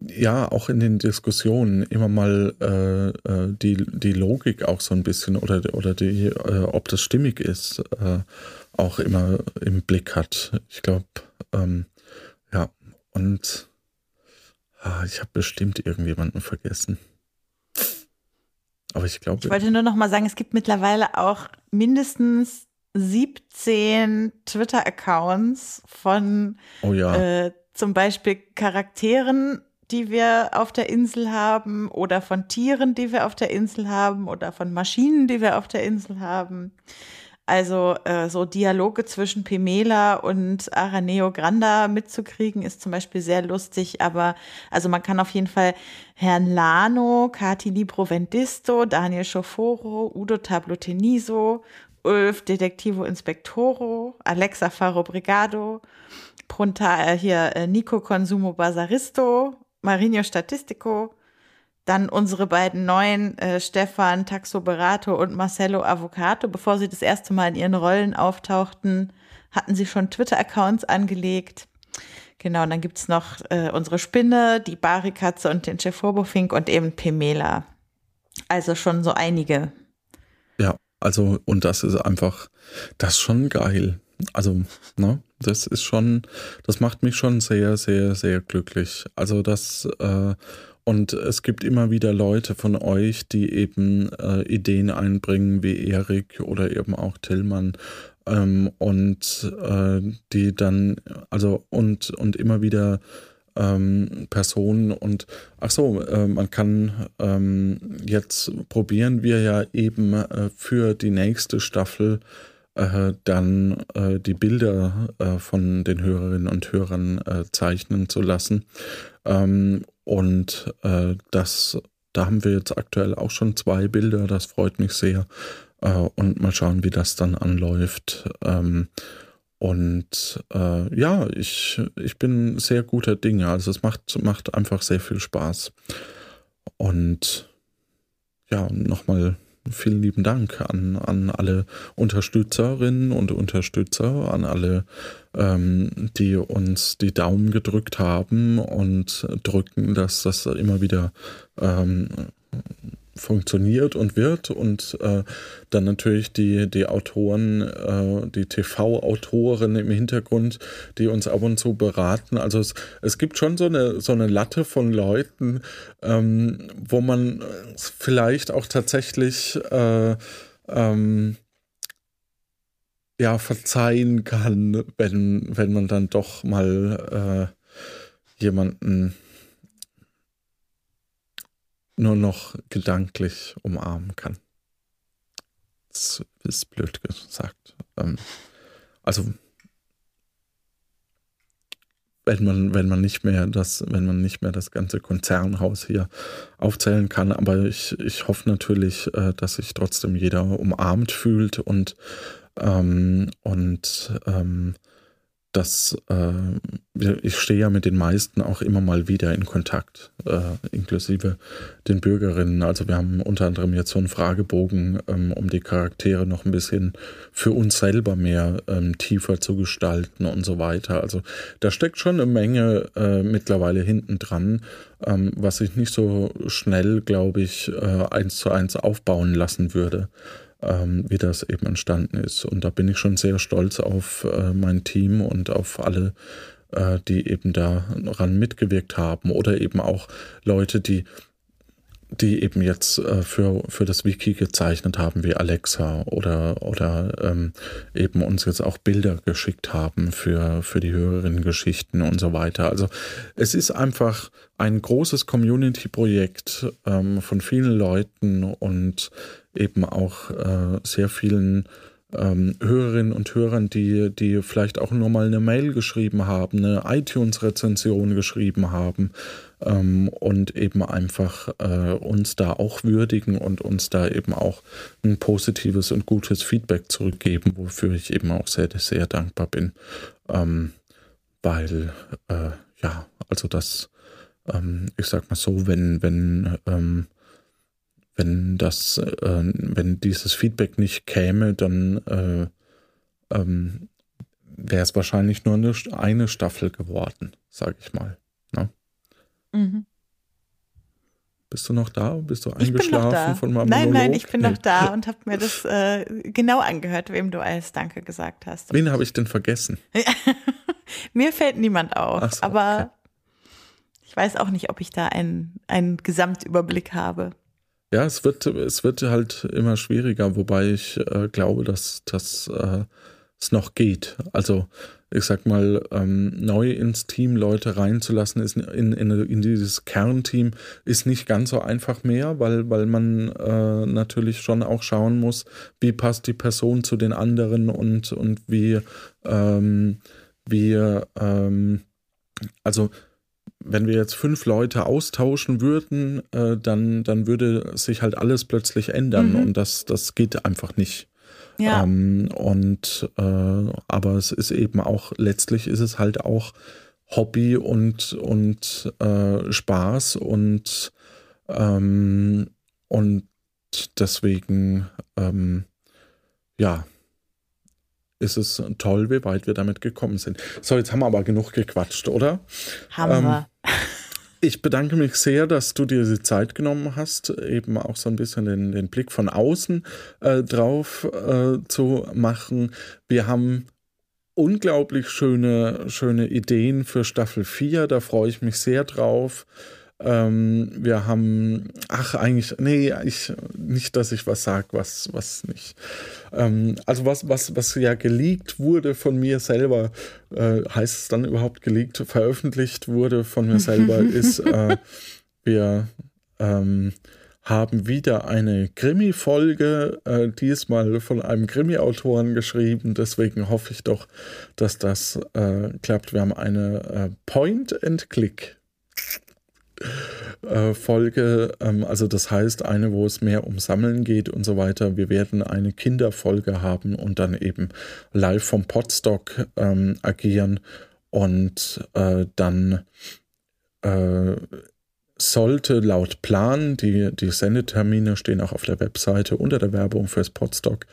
ja, auch in den Diskussionen immer mal äh, äh, die, die Logik auch so ein bisschen oder, oder die, äh, ob das stimmig ist, äh, auch immer im Blick hat. Ich glaube, ähm, ja, und ah, ich habe bestimmt irgendjemanden vergessen. Aber ich glaube. Ich wollte nur noch mal sagen, es gibt mittlerweile auch mindestens 17 Twitter-Accounts von oh ja. äh, zum Beispiel Charakteren, die wir auf der Insel haben oder von Tieren, die wir auf der Insel haben oder von Maschinen, die wir auf der Insel haben. Also äh, so Dialoge zwischen Pimela und Araneo Granda mitzukriegen, ist zum Beispiel sehr lustig. Aber also man kann auf jeden Fall Herrn Lano, Kati Libro Vendisto, Daniel Schoforo, Udo Tabloteniso, Ulf Detektivo Inspectoro, Alexa Faro Brigado, Pronta, äh, hier äh, Nico Consumo Basaristo, Marinho Statistico, dann unsere beiden neuen, äh, Stefan Taxoberato und Marcelo Avocato. Bevor sie das erste Mal in ihren Rollen auftauchten, hatten sie schon Twitter-Accounts angelegt. Genau, und dann gibt's noch äh, unsere Spinne, die Barikatze und den Chefobofink und eben Pemela. Also schon so einige. Ja, also, und das ist einfach, das ist schon geil. Also, ne, das ist schon, das macht mich schon sehr, sehr, sehr glücklich. Also das, äh, und es gibt immer wieder Leute von euch, die eben äh, Ideen einbringen, wie Erik oder eben auch Tillmann. Ähm, und äh, die dann, also und, und immer wieder ähm, Personen und ach so, äh, man kann ähm, jetzt probieren wir ja eben äh, für die nächste Staffel äh, dann äh, die Bilder äh, von den Hörerinnen und Hörern äh, zeichnen zu lassen. Ähm, und äh, das, da haben wir jetzt aktuell auch schon zwei Bilder, das freut mich sehr. Äh, und mal schauen, wie das dann anläuft. Ähm, und ja, ich, ich bin sehr guter Dinge. Also es macht, macht einfach sehr viel Spaß. Und ja, nochmal vielen lieben Dank an, an alle Unterstützerinnen und Unterstützer, an alle, ähm, die uns die Daumen gedrückt haben und drücken, dass das immer wieder ähm, funktioniert und wird und äh, dann natürlich die, die Autoren, äh, die TV-Autoren im Hintergrund, die uns ab und zu beraten. Also es, es gibt schon so eine, so eine Latte von Leuten, ähm, wo man vielleicht auch tatsächlich äh, ähm, ja, verzeihen kann, wenn, wenn man dann doch mal äh, jemanden nur noch gedanklich umarmen kann. Das ist blöd gesagt. Ähm, also wenn man, wenn man nicht mehr das, wenn man nicht mehr das ganze Konzernhaus hier aufzählen kann. Aber ich, ich hoffe natürlich, äh, dass sich trotzdem jeder umarmt fühlt und, ähm, und ähm, dass äh, ich stehe ja mit den meisten auch immer mal wieder in Kontakt, äh, inklusive den Bürgerinnen. Also wir haben unter anderem jetzt so einen Fragebogen, ähm, um die Charaktere noch ein bisschen für uns selber mehr ähm, tiefer zu gestalten und so weiter. Also da steckt schon eine Menge äh, mittlerweile hinten dran, ähm, was ich nicht so schnell, glaube ich, äh, eins zu eins aufbauen lassen würde wie das eben entstanden ist. Und da bin ich schon sehr stolz auf äh, mein Team und auf alle, äh, die eben daran mitgewirkt haben oder eben auch Leute, die die eben jetzt äh, für, für das Wiki gezeichnet haben, wie Alexa oder, oder ähm, eben uns jetzt auch Bilder geschickt haben für, für die höheren Geschichten und so weiter. Also es ist einfach ein großes Community-Projekt ähm, von vielen Leuten und eben auch äh, sehr vielen ähm, Hörerinnen und Hörern, die, die vielleicht auch nur mal eine Mail geschrieben haben, eine iTunes-Rezension geschrieben haben ähm, und eben einfach äh, uns da auch würdigen und uns da eben auch ein positives und gutes Feedback zurückgeben, wofür ich eben auch sehr, sehr dankbar bin. Ähm, weil, äh, ja, also das, ähm, ich sag mal so, wenn, wenn, ähm, wenn das, äh, wenn dieses Feedback nicht käme, dann äh, ähm, wäre es wahrscheinlich nur eine, eine Staffel geworden, sage ich mal. Ne? Mhm. Bist du noch da? Bist du eingeschlafen von meinem Nein, Monolog? nein, ich bin nee. noch da und habe mir das äh, genau angehört, wem du als Danke gesagt hast. Wen habe ich denn vergessen? mir fällt niemand auf, so, aber okay. ich weiß auch nicht, ob ich da einen, einen Gesamtüberblick habe. Ja, es wird, es wird halt immer schwieriger, wobei ich äh, glaube, dass das äh, es noch geht. Also ich sag mal, ähm, neu ins Team Leute reinzulassen, ist in, in, in, dieses Kernteam ist nicht ganz so einfach mehr, weil, weil man äh, natürlich schon auch schauen muss, wie passt die Person zu den anderen und, und wie, ähm, wie ähm, also wenn wir jetzt fünf Leute austauschen würden, äh, dann, dann würde sich halt alles plötzlich ändern mhm. und das, das geht einfach nicht. Ja. Ähm, und äh, aber es ist eben auch, letztlich ist es halt auch Hobby und, und äh, Spaß und, ähm, und deswegen ähm, ja, ist es toll, wie weit wir damit gekommen sind. So, jetzt haben wir aber genug gequatscht, oder? Haben ähm, wir. Ich bedanke mich sehr, dass du dir die Zeit genommen hast, eben auch so ein bisschen den, den Blick von außen äh, drauf äh, zu machen. Wir haben unglaublich schöne, schöne Ideen für Staffel 4, da freue ich mich sehr drauf. Ähm, wir haben, ach, eigentlich, nee, ich, nicht, dass ich was sage, was, was nicht. Ähm, also, was, was, was ja geleakt wurde von mir selber, äh, heißt es dann überhaupt geleakt, veröffentlicht wurde von mir selber, ist, äh, wir ähm, haben wieder eine Krimi-Folge, äh, diesmal von einem Krimi-Autoren geschrieben. Deswegen hoffe ich doch, dass das äh, klappt. Wir haben eine äh, Point-and-Click Folge, ähm, also das heißt eine, wo es mehr um Sammeln geht und so weiter. Wir werden eine Kinderfolge haben und dann eben live vom Podstock ähm, agieren und äh, dann äh, sollte laut Plan, die, die Sendetermine stehen auch auf der Webseite unter der Werbung fürs Podstock,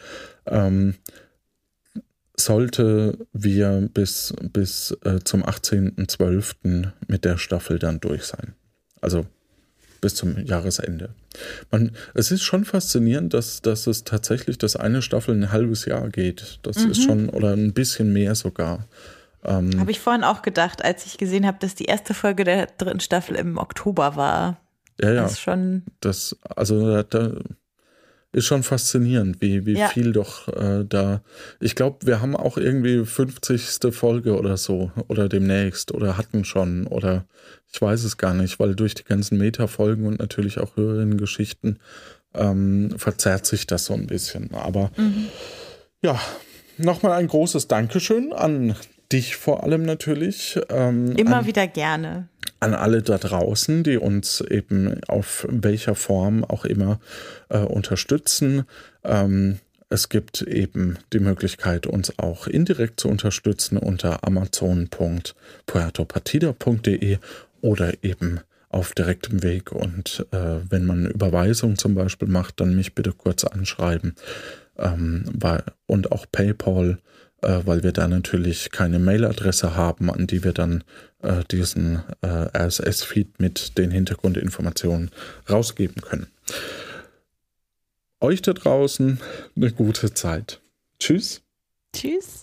ähm, sollte wir bis, bis äh, zum 18.12. mit der Staffel dann durch sein. Also bis zum Jahresende. Man, es ist schon faszinierend, dass, dass es tatsächlich das eine Staffel ein halbes Jahr geht. Das mhm. ist schon, oder ein bisschen mehr sogar. Ähm, habe ich vorhin auch gedacht, als ich gesehen habe, dass die erste Folge der dritten Staffel im Oktober war. Ja, ja. Das ist schon. Das, also da, ist schon faszinierend, wie, wie ja. viel doch äh, da. Ich glaube, wir haben auch irgendwie 50. Folge oder so oder demnächst oder hatten schon oder ich weiß es gar nicht, weil durch die ganzen Meta-Folgen und natürlich auch höheren Geschichten ähm, verzerrt sich das so ein bisschen. Aber mhm. ja, nochmal ein großes Dankeschön an dich vor allem natürlich. Ähm, Immer wieder gerne. An alle da draußen, die uns eben auf welcher Form auch immer äh, unterstützen. Ähm, es gibt eben die Möglichkeit, uns auch indirekt zu unterstützen unter amazon.puertopartida.de oder eben auf direktem Weg. Und äh, wenn man Überweisung zum Beispiel macht, dann mich bitte kurz anschreiben. Ähm, weil, und auch PayPal äh, weil wir da natürlich keine Mailadresse haben, an die wir dann äh, diesen äh, RSS-Feed mit den Hintergrundinformationen rausgeben können. Euch da draußen eine gute Zeit. Tschüss. Tschüss.